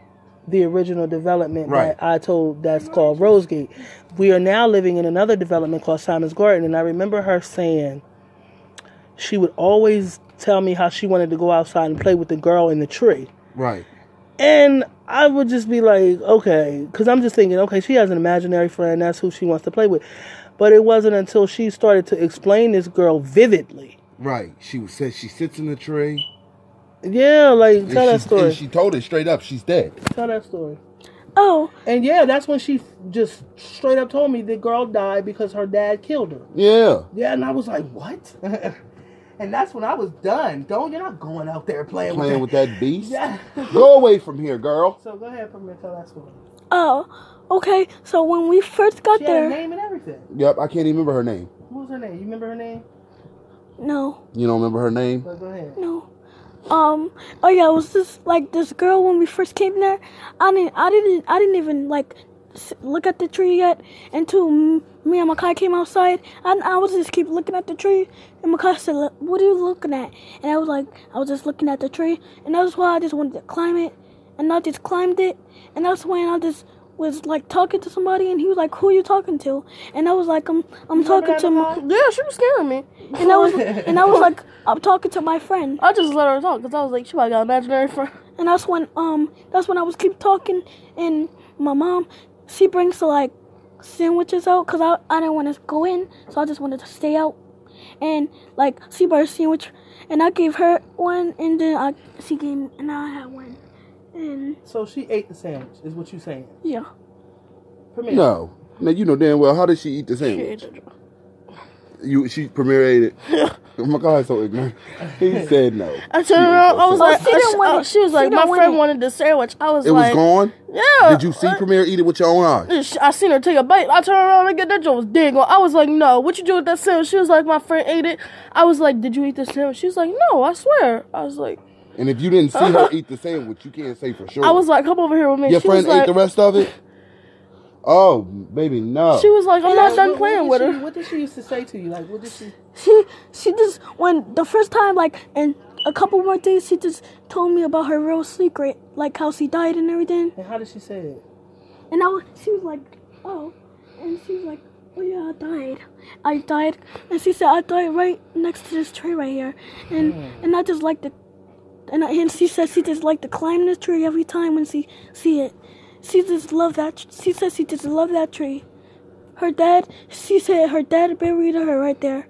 Speaker 2: the original development
Speaker 1: Right.
Speaker 2: that I told that's called Rosegate. We are now living in another development called Simon's Garden, and I remember her saying she would always tell me how she wanted to go outside and play with the girl in the tree.
Speaker 1: Right.
Speaker 2: And I would just be like, okay, because I'm just thinking, okay, she has an imaginary friend. That's who she wants to play with. But it wasn't until she started to explain this girl vividly.
Speaker 1: Right. She said she sits in the tree.
Speaker 2: Yeah, like
Speaker 1: and
Speaker 2: tell that
Speaker 1: she-
Speaker 2: story.
Speaker 1: And she told it straight up. She's dead.
Speaker 2: tell that story.
Speaker 3: Oh,
Speaker 2: And yeah, that's when she just straight up told me the girl died because her dad killed her.
Speaker 1: Yeah.
Speaker 2: Yeah, and I was like, what? and that's when I was done. Don't you're not going out there playing,
Speaker 1: Playing with
Speaker 2: with
Speaker 1: that beast.
Speaker 2: Yeah.
Speaker 1: Go away from here, girl.
Speaker 2: so go ahead, Premier, tell that story.
Speaker 3: oh, okay. So when we first got
Speaker 2: She had a
Speaker 3: there,
Speaker 2: name and everything.
Speaker 1: Yep. I can't even remember her name.
Speaker 2: What was her name? You remember her name?
Speaker 3: no,
Speaker 1: You don't remember her name?
Speaker 2: But go ahead.
Speaker 3: no. Um. Oh yeah, it was this like this girl when we first came there. I didn't. I didn't. I didn't even like look at the tree yet until me and Makai came outside. And I was just keep looking at the tree. And Makai said, "What are you looking at?" And I was like, "I was just looking at the tree." And that's why I just wanted to climb it. And I just climbed it. And that's when I just was like talking to somebody. And he was like, "Who are you talking to?" And I was like, "I'm I'm talking to." My,
Speaker 4: Yeah, she was scaring me.
Speaker 3: and I was and I was like, "I'm talking to my friend."
Speaker 4: I just let her talk because I was like, she probably got imaginary friend.
Speaker 3: And that's when um that's when I was keep talking and my mom she brings the like sandwiches out because I, I didn't want to go in so I just wanted to stay out and like she brought a sandwich and I gave her one and then I she gave and I had one and
Speaker 2: So she ate the sandwich, is what you saying?
Speaker 3: yeah
Speaker 2: Premier.
Speaker 1: No. Now you know damn well how did she eat the sandwich? She You she Premier ate it. oh my god, so ignorant. He said no.
Speaker 4: I turned around. I was
Speaker 3: Oh,
Speaker 4: like,
Speaker 3: she didn't want it.
Speaker 4: she was
Speaker 3: She
Speaker 4: like,
Speaker 3: didn't
Speaker 4: my friend
Speaker 3: it.
Speaker 4: wanted the sandwich. I was
Speaker 1: It was
Speaker 4: like,
Speaker 1: gone.
Speaker 4: yeah.
Speaker 1: Did you see Premier eat it with your own eyes?
Speaker 4: I seen her take a bite. I turned around and get that joint was dead gone. I was like, no. What you do with that sandwich? She was like, my friend ate it. I was like, did you eat the sandwich? She was like, no, I swear. I was like,
Speaker 1: And if you didn't see her eat the sandwich, you can't say for sure.
Speaker 4: I was like, come over here with me.
Speaker 1: Your
Speaker 4: she
Speaker 1: friend
Speaker 4: was like,
Speaker 1: ate the rest of it. Oh, baby, no.
Speaker 4: She was like, I'm not done
Speaker 2: What-
Speaker 4: playing
Speaker 2: what
Speaker 4: with
Speaker 2: did
Speaker 4: her.
Speaker 2: she- What did she used to say to you? Like, what did she?
Speaker 3: she she just when the first time like and a couple more days she just told me about her real secret like how she died and everything
Speaker 2: And how did she say it?
Speaker 3: And I was, she was like, oh. And she was like, oh yeah, I died. I died. And she said, I died right next to this tree right here. And hmm. and I just like to, and, I, and she says she just like to climb the tree every time when she see it. She just love that. tr- She says she just love that tree. Her dad, she said her dad buried her right there.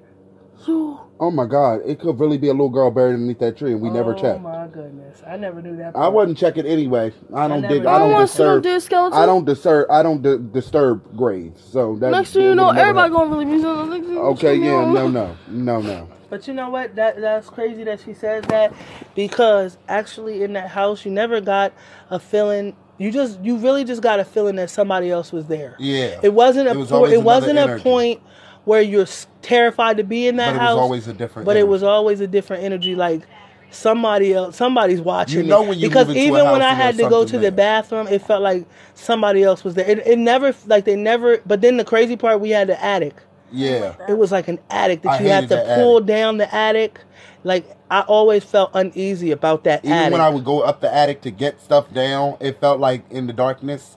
Speaker 3: So
Speaker 1: Oh my God! It could really be a little girl buried underneath that tree, and we never
Speaker 2: oh
Speaker 1: checked.
Speaker 2: oh my goodness, I never knew that.
Speaker 1: I
Speaker 2: part.
Speaker 1: wasn't checking anyway. I don't
Speaker 2: never
Speaker 1: dig.
Speaker 2: did.
Speaker 1: I
Speaker 4: I
Speaker 1: don't
Speaker 4: want to see no
Speaker 1: disturb.
Speaker 4: dead skeleton.
Speaker 1: I don't disturb. I don't di- disturb graves. So that
Speaker 4: Next thing you know,
Speaker 1: would
Speaker 4: everybody
Speaker 1: happen.
Speaker 4: gonna really be so. next thing you
Speaker 1: Okay, yeah, no, no, no, no.
Speaker 2: But you know what? That that's crazy that she says that because actually in that house you never got a feeling. You just you really just got a feeling that somebody else was there.
Speaker 1: Yeah.
Speaker 2: It wasn't a
Speaker 1: It was por-
Speaker 2: it wasn't a point where you're terrified to be in that
Speaker 1: But it
Speaker 2: house.
Speaker 1: was always a different.
Speaker 2: but it was always a different energy. Like somebody else, somebody's watching.
Speaker 1: You know when you
Speaker 2: because
Speaker 1: move into a
Speaker 2: even when I had to go to
Speaker 1: something
Speaker 2: the bathroom, it felt like somebody else was there. It, it never like they never. But then the crazy part, we had the attic.
Speaker 1: Yeah.
Speaker 2: It was like an attic that
Speaker 1: I
Speaker 2: you had to pull
Speaker 1: attic.
Speaker 2: down the attic. Like I always felt uneasy about that
Speaker 1: Even
Speaker 2: attic.
Speaker 1: when I would go up the attic to get stuff down, it felt like in the darkness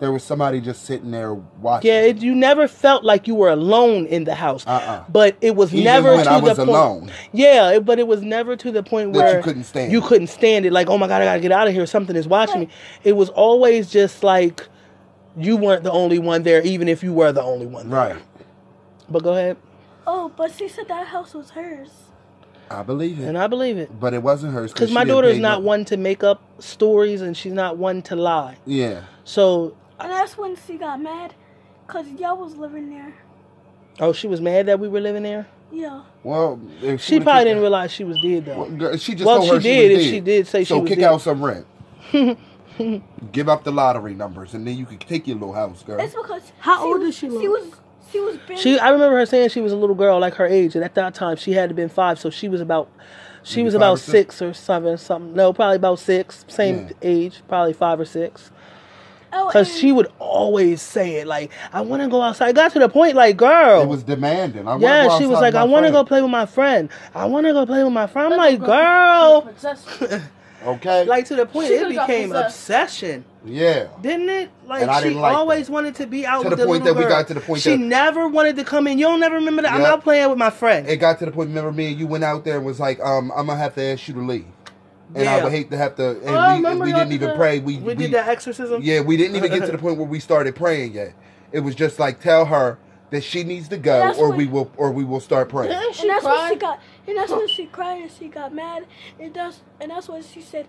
Speaker 1: there was somebody just sitting there watching.
Speaker 2: yeah, it, you never felt like you were alone in the house.
Speaker 1: Uh-uh.
Speaker 2: But it was
Speaker 1: Even
Speaker 2: never
Speaker 1: when
Speaker 2: to
Speaker 1: I
Speaker 2: the point.
Speaker 1: alone.
Speaker 2: Yeah, it- but it was never to the point
Speaker 1: That you couldn't stand
Speaker 2: You
Speaker 1: it.
Speaker 2: couldn't stand it. Like, oh my god, I gotta get out of here. Something is watching me. It was always just like you weren't the only one there, even if you were the only one. There.
Speaker 1: Right.
Speaker 2: But go ahead,
Speaker 3: oh, but she said that house was hers.
Speaker 1: I believe it.
Speaker 2: and I believe it.
Speaker 1: but it wasn't hers.
Speaker 2: Because my daughter is not
Speaker 1: no-
Speaker 2: one to make up stories, and she's not one to lie.
Speaker 1: Yeah.
Speaker 2: So,
Speaker 3: And that's when she got mad, cause y'all was living there.
Speaker 2: oh, she was mad that we were living there.
Speaker 3: Yeah.
Speaker 1: Well, if
Speaker 2: She
Speaker 1: would've
Speaker 2: probably didn't
Speaker 1: out-
Speaker 2: realize she was dead though.
Speaker 1: Well, she just
Speaker 2: Well,
Speaker 1: told
Speaker 2: she
Speaker 1: her
Speaker 2: did
Speaker 1: was
Speaker 2: if
Speaker 1: dead.
Speaker 2: she did say she
Speaker 1: so
Speaker 2: was
Speaker 1: kick
Speaker 2: dead.
Speaker 1: out some rent. Give up the lottery numbers, and then you could take your little house, girl.
Speaker 3: It's because
Speaker 4: How old
Speaker 3: was,
Speaker 4: does she
Speaker 3: She was she was barely,
Speaker 2: She, I remember her saying she was a little girl, like her age, and at that time she had to been five, so she was about She
Speaker 1: Maybe
Speaker 2: was about
Speaker 1: or six?
Speaker 2: six or seven, something. No, probably about six. Same
Speaker 1: Yeah.
Speaker 2: age, probably five or six.
Speaker 3: Oh,
Speaker 2: Cause
Speaker 3: and-
Speaker 2: she would always say it like, "I want to go outside." It got to the point like, "Girl,
Speaker 1: It was demanding. I wanna
Speaker 2: yeah."
Speaker 1: go
Speaker 2: She was like, "I want to go play with my friend. I want to go play with my friend." I'm
Speaker 4: Let
Speaker 2: like, "Girl,"
Speaker 1: Okay.
Speaker 2: like to the point
Speaker 4: She
Speaker 2: it became obsession,
Speaker 1: yeah.
Speaker 2: didn't it? Like
Speaker 1: I
Speaker 2: she
Speaker 1: didn't like
Speaker 2: always
Speaker 1: that.
Speaker 2: wanted to be out
Speaker 1: To
Speaker 2: with
Speaker 1: the
Speaker 2: the
Speaker 1: point that we got to the point
Speaker 2: she
Speaker 1: that-
Speaker 2: never wanted to come in. You don't never remember that? I'm
Speaker 1: Yeah.
Speaker 2: out playing with my friend.
Speaker 1: It got to the point. Remember me and you went out there and was like, um, I'm gonna have to ask you to leave. And I would hate to have to. And
Speaker 4: Oh,
Speaker 1: we, and we didn't even
Speaker 4: that?
Speaker 1: pray. We,
Speaker 2: we did that exorcism.
Speaker 1: Yeah, we didn't even get to the point where we started praying yet. It was just like tell her that she needs to go,
Speaker 3: That's
Speaker 1: or
Speaker 3: what-
Speaker 1: we will, or we will start praying.
Speaker 4: Didn't she
Speaker 3: and that's when she
Speaker 4: cried?
Speaker 3: got, and that's when she cried and she got mad, and that's and that's when she said,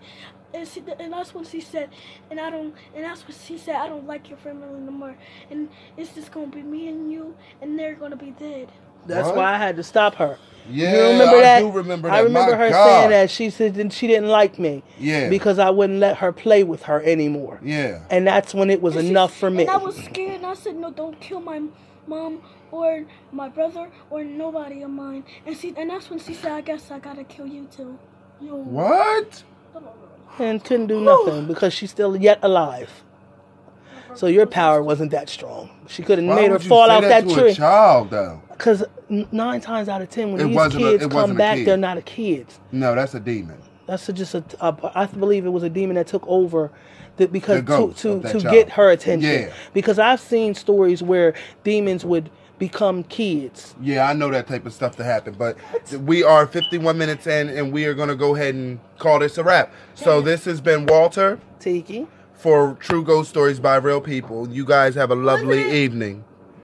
Speaker 3: and, she, and that's when she said, and I don't, and that's when she said, I don't like your family no more, and it's just gonna be me and you, and they're gonna be dead.
Speaker 2: That's
Speaker 1: What?
Speaker 2: why I had to stop her.
Speaker 1: Yeah,
Speaker 2: you remember
Speaker 1: I
Speaker 2: that?
Speaker 1: do remember that.
Speaker 2: I remember
Speaker 1: My
Speaker 2: her
Speaker 1: God.
Speaker 2: saying that she said that she didn't like me
Speaker 1: Yeah,
Speaker 2: because I wouldn't let her play with her anymore.
Speaker 1: yeah.
Speaker 2: And that's when it was
Speaker 3: And she-
Speaker 2: enough for me.
Speaker 3: And I was scared, and I said, no, don't kill my mom or my brother or nobody of mine. And she, and that's when she said, I guess I gotta kill you too. You.
Speaker 1: What?
Speaker 2: and couldn't do nothing because she's still yet alive. So your power wasn't that strong. She could have
Speaker 1: Why
Speaker 2: made her
Speaker 1: would you
Speaker 2: fall
Speaker 1: say
Speaker 2: out that,
Speaker 1: to
Speaker 2: tree.
Speaker 1: A child, though.
Speaker 2: Because nine times out of ten, when
Speaker 1: It
Speaker 2: these
Speaker 1: wasn't a-
Speaker 2: kids come back,
Speaker 1: kid.
Speaker 2: they're not a kids.
Speaker 1: No, that's a demon.
Speaker 2: That's a, just a, a. I believe it was a demon that took over, that because
Speaker 1: The
Speaker 2: to to, to
Speaker 1: child.
Speaker 2: get her attention.
Speaker 1: Yeah.
Speaker 2: Because I've seen stories where demons would become kids.
Speaker 1: Yeah, I know that type of stuff to happen, but we are 51 minutes in, and we are going to go ahead and call this a wrap. So this has been Walter
Speaker 2: Tiki.
Speaker 1: for True Ghost Stories by Real People. You guys have a lovely evening.